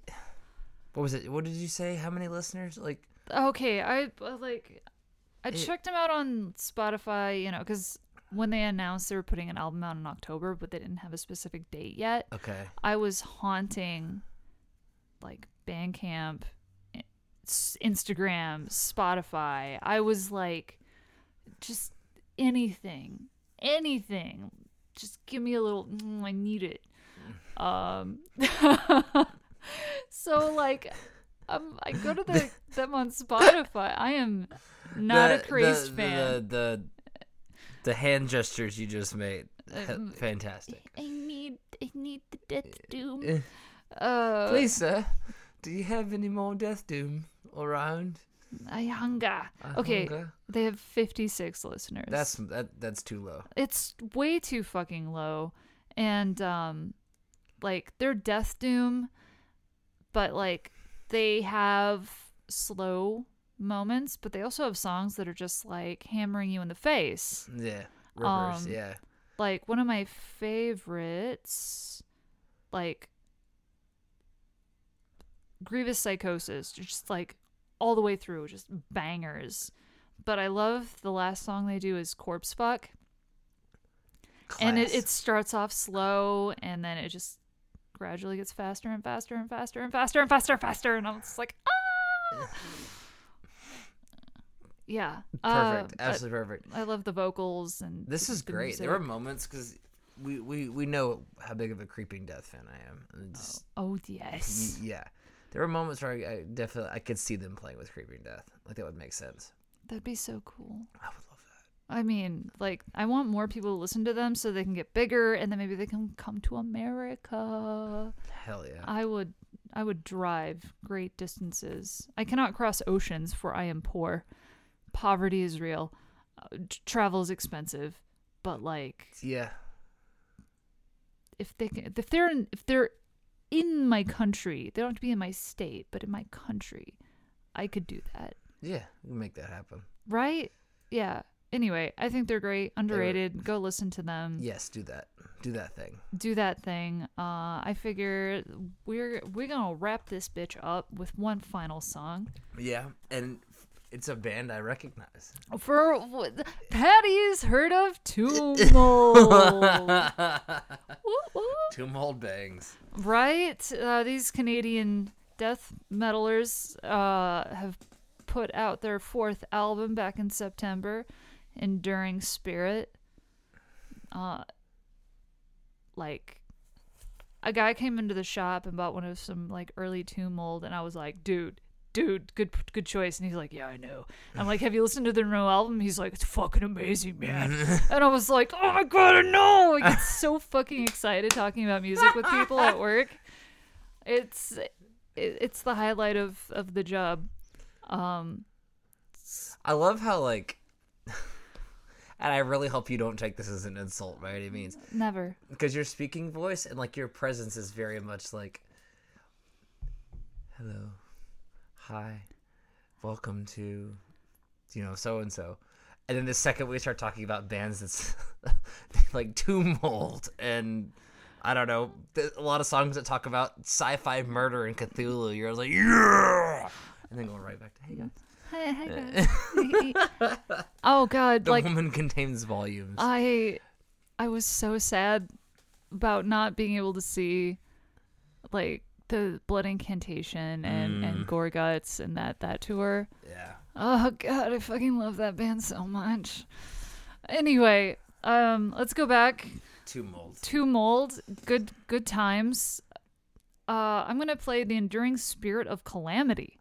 What was it? What did you say? How many listeners? Like, Okay, I uh, like I It- checked them out on Spotify, you know, because when they announced they were putting an album out in October, but they didn't have a specific date yet. okay, I was haunting like Bandcamp, Instagram, Spotify. I was like, just anything, anything. Just give me a little. mm, I need it. Um. so like, um, I go to the them on Spotify. I am not The- a crazed the, fan. The, the the hand gestures you just made, Um, fantastic. I need. I need the death doom. Eh. Uh, Please, sir, do you have any more Death Doom around? I hunger. I okay, hunger. they have 56 listeners. That's that. That's too low. it's way too fucking low, and um, like they're Death Doom, but like they have slow moments, but they also have songs that are just like hammering you in the face. Yeah. Um, yeah, Like one of my favorites, like Grievous Psychosis, just like all the way through, just bangers. But I love the last song they do is Corpse Fuck. And it, it starts off slow and then it just gradually gets faster and faster and faster and faster and faster and faster. And I'm just like, ah! yeah. uh, perfect. but Absolutely perfect. I love the vocals and This is the great. There were moments because we, we we know how big of a Creeping Death fan I am. It's- Oh, y- yes. yeah, there were moments where I, I definitely I could see them playing with Creeping Death. Like that would make sense. That'd be so cool. I would love that. I mean, like, I want more people to listen to them so they can get bigger and then maybe they can come to America. Hell yeah. I would I would drive great distances. I cannot cross oceans for I am poor. Poverty is real. Uh, travel is expensive, but like yeah. if they can, if they're in, if they're in my country, they don't have to be in my state, but in my country, I could do that. Yeah, we can make that happen. Right? Yeah. Anyway, I think they're great, underrated. Go listen to them. Yes, do that. Do that thing. do that thing. Uh, I figure we're we're gonna wrap this bitch up with one final song Yeah, and it's a band I recognize. for Patty's heard of Tomb Mold, Woo, woo. Tomb Mold bangs. right? Uh, these Canadian death metalers uh, have put out their fourth album back in September, Enduring Spirit. Uh, like a guy came into the shop and bought one of some like early Tomb Mold and I was like, dude, dude, good good choice. And he's like, Yeah, I know. I'm like, Have you listened to their new album? He's like, It's fucking amazing, man. and I was like, Oh my god, I know. I get so fucking excited talking about music with people at work. It's it, it's the highlight of of the job. Um I love how like, and I really hope you don't take this as an insult by any means, never. because your speaking voice and like your presence is very much like, hello, hi, welcome to, you know, so and so, and then the second we start talking about bands that's like Tomb Mold and. I don't know. A lot of songs that talk about sci-fi murder and Cthulhu. You're like, yeah, and then going right back to, hey guys. Hi, hi guys. oh god, The like woman contains volumes. I I was so sad about not being able to see like the blood incantation and and Gorguts and that that tour. yeah. Oh god, I fucking love that band so much. Anyway, um let's go back Tomb Molds. to mold good good times. Uh I'm going to play The Enduring Spirit of Calamity.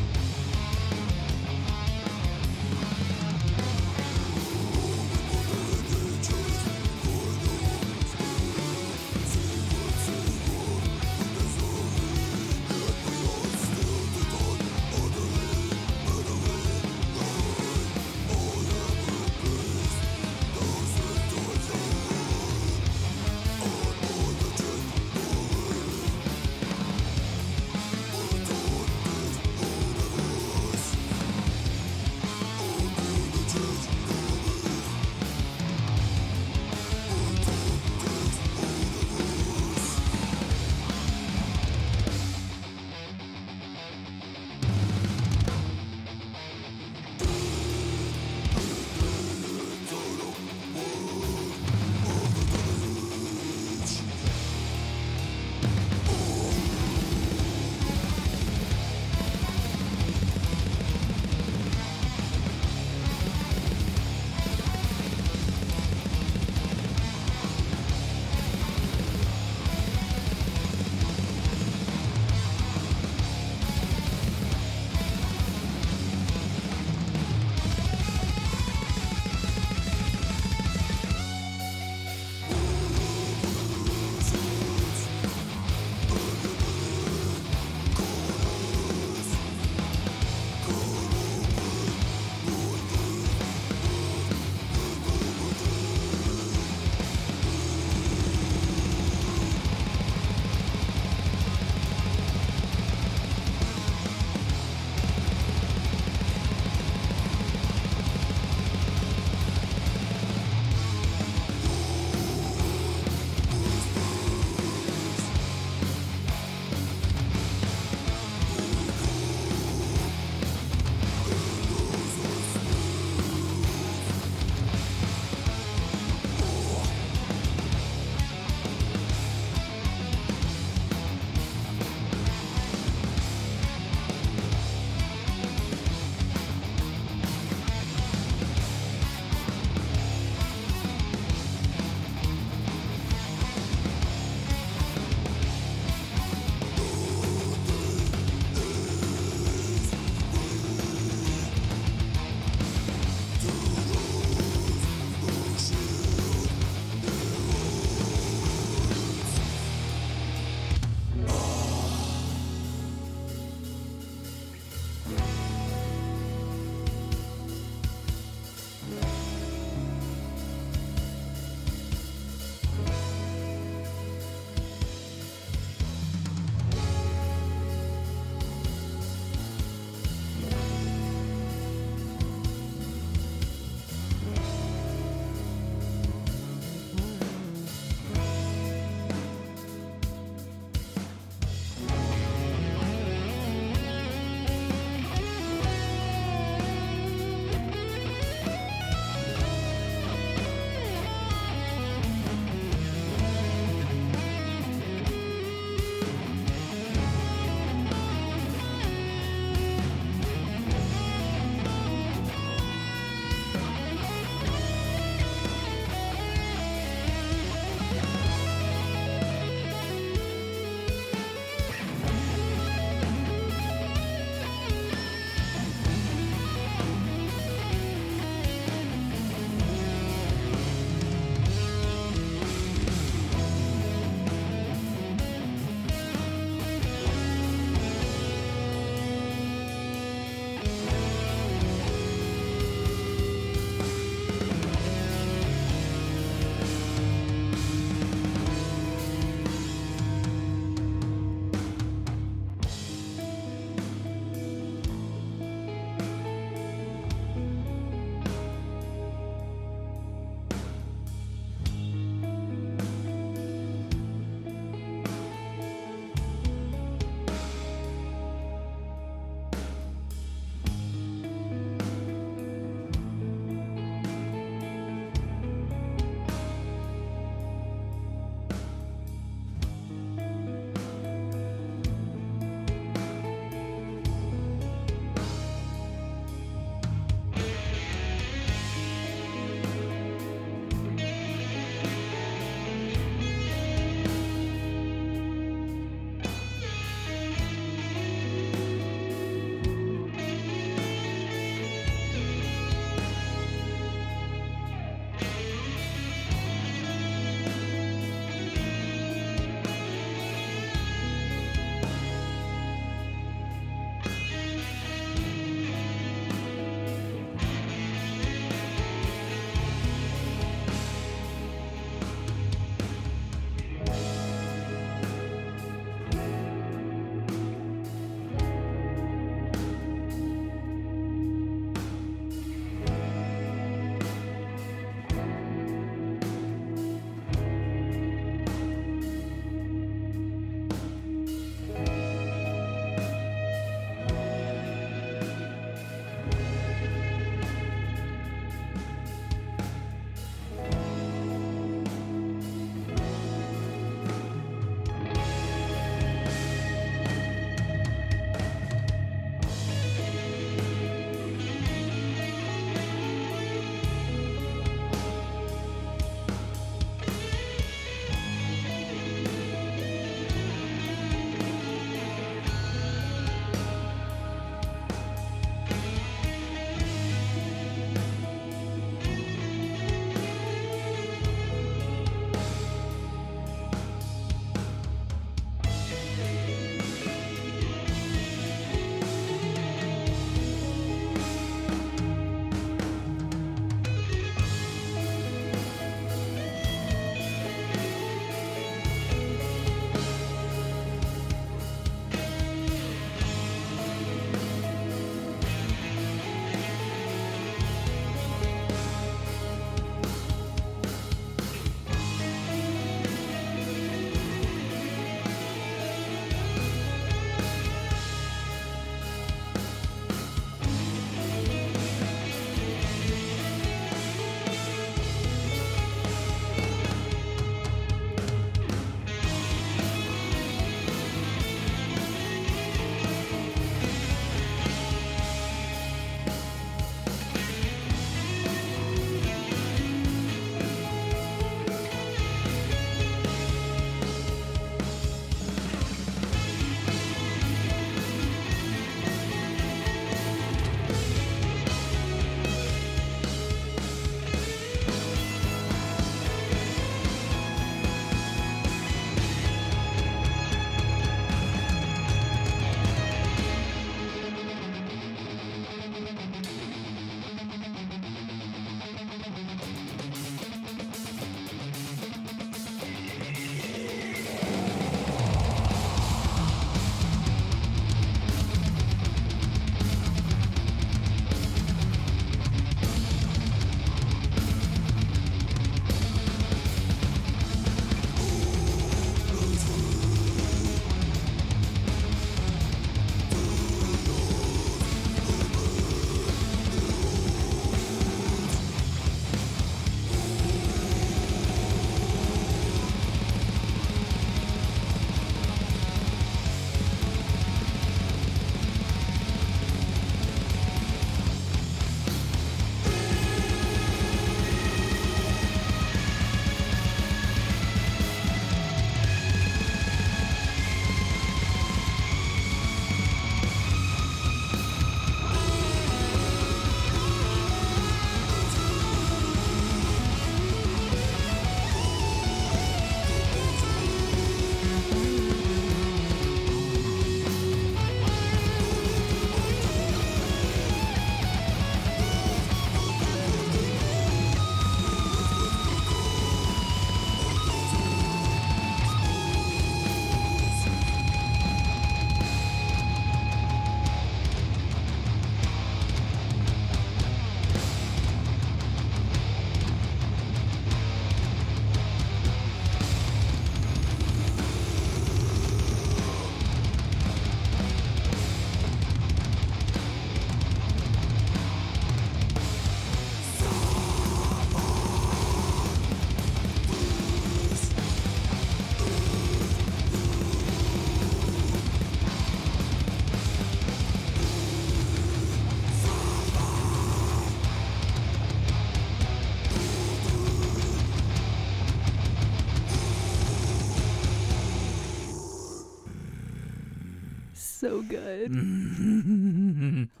Good.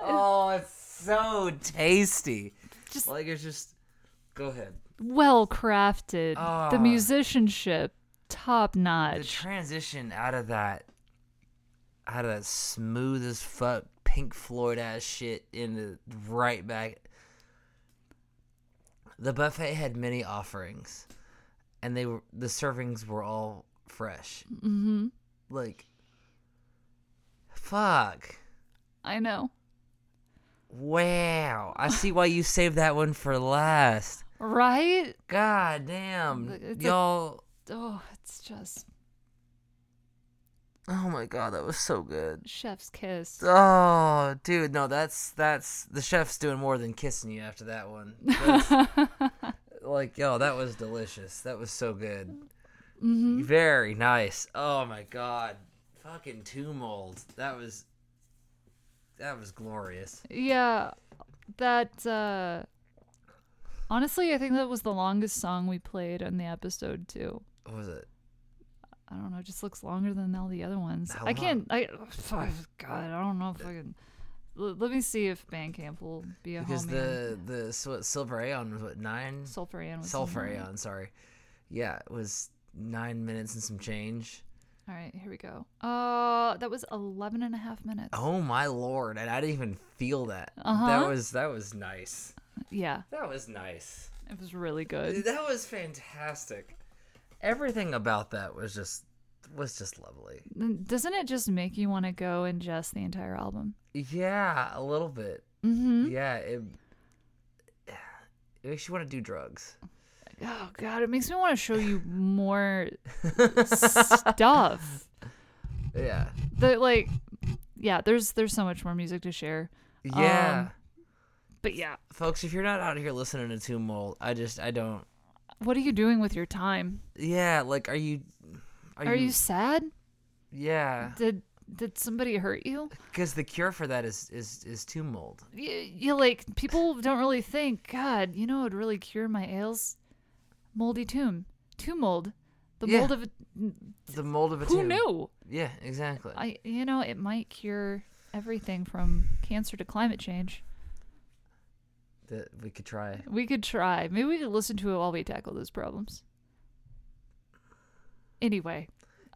oh, it's so tasty. Just Like it's just. Go ahead. well crafted. Ah. The musicianship, top notch. The transition out of that, out of that smooth as fuck Pink Floyd ass shit into right back. The buffet had many offerings, and they were the servings were all fresh. hmm Like, fuck. I know. Wow. I see why you saved that one for last. Right? God damn. It's Y'all. Oh, it's just Oh my god, that was so good. chef's kiss. Oh, dude, no, that's that's the chef's doing more than kissing you after that one. Like, yo, that was delicious. That was so good. hmm Very nice. Oh my god, fucking Tomb Mold. That was that was glorious. Yeah, that. uh Honestly, I think that was the longest song we played in the episode too. What was it? I don't know. It just looks longer than all the other ones. I can't. I fuck, God. I don't know if I can. Let me see if Bandcamp will be a home. Because homie. the the so Silver Aeon was what nine? Sulphur Aeon was Sulphur. Aeon, sorry. Yeah, it was nine minutes and some change. All right, here we go. Uh, that was 11 and a half minutes. Oh my lord, and I didn't even feel that. Uh-huh. That was that was nice. Yeah, That was nice. it was really good. That was fantastic. Everything about that was just was just lovely. Doesn't it just make you want to go and ingest the entire album? Yeah, a little bit. Mm-hmm. Yeah, it it makes you want to do drugs. Oh God, it makes me want to show you more stuff. Yeah. The like, yeah. There's there's so much more music to share. Yeah. Um, But yeah, Folks, if you're not out here listening to Tomb Mold, I just I don't what are you doing with your time? Yeah, like are you Are, you sad? Yeah. Did did somebody hurt you? Cuz the cure for that is is is Tomb Mold. You, you like people don't really think. God, you know, would really cure my ails. Moldy tomb, tomb mold, the Yeah. mold of a, The mold of a who tomb. knew? Yeah, exactly. I you know it might cure everything from cancer to climate change. that we could try. We could try. Maybe we could listen to it while we tackle those problems. Anyway,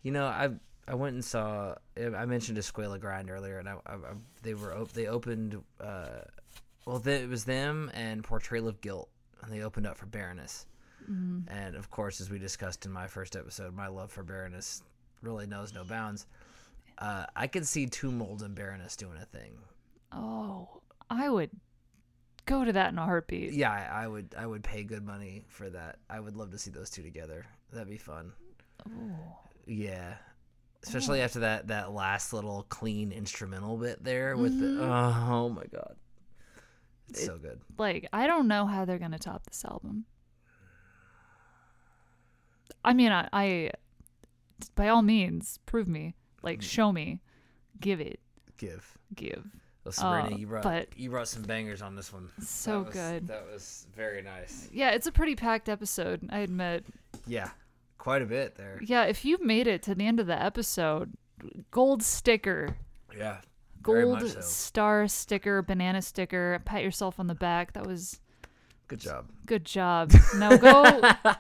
You know, I I went and saw. I mentioned Escuela Grind earlier, and I, I, I they were op- they opened. Uh, well, th- it was them and Portrayal of Guilt, and they opened up for Baroness. Mm, And of course, as we discussed in my first episode, my love for Baroness really knows no bounds. Uh, I could see Tomb Mold and Baroness doing a thing. oh, I would go to that in a heartbeat. Yeah, I, I would. I would pay good money for that. I would love to see those two together. That'd be fun. Oh, Yeah. Especially after that that last little clean instrumental bit there with Mhm. the oh, my god. It's It- so good. like I don't know how they're gonna top this album. I mean, I, I by all means prove me, like Mm. show me, give it, Give. give. Well, Sabrina, Uh, you brought but- you brought some bangers on this one. So That was- good. That was very nice. Yeah, it's a pretty packed episode. I admit. Yeah. Quite a bit there. Yeah, if you've made it to the end of the episode, gold sticker, Yeah. Very gold much so. star sticker, banana sticker. Pat yourself on the back. That was Good job. good job. Now go.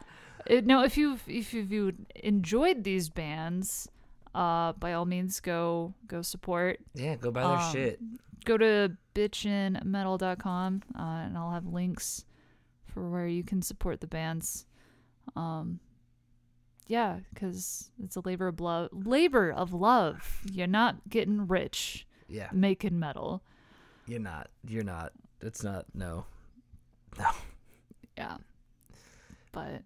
it, no, if you've if you've enjoyed these bands, uh, by all means go go support. Yeah, go buy their Um, shit. Go to bitchinmetal.com uh, and I'll have links for where you can support the bands. Um, yeah, because it's a labor of love. Labor of love. You're not getting rich Yeah. making metal. You're not. You're not. It's not no. No. Yeah, but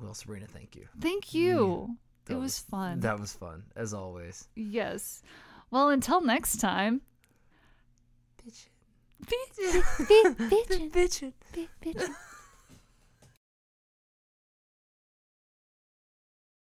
Well, Sabrina, thank you. thank you. Mm-hmm. That it was, fun. That was fun, as always. Yes. Well, until next time. Bitch. Bitchin'. Bitchin'. Bitchin'.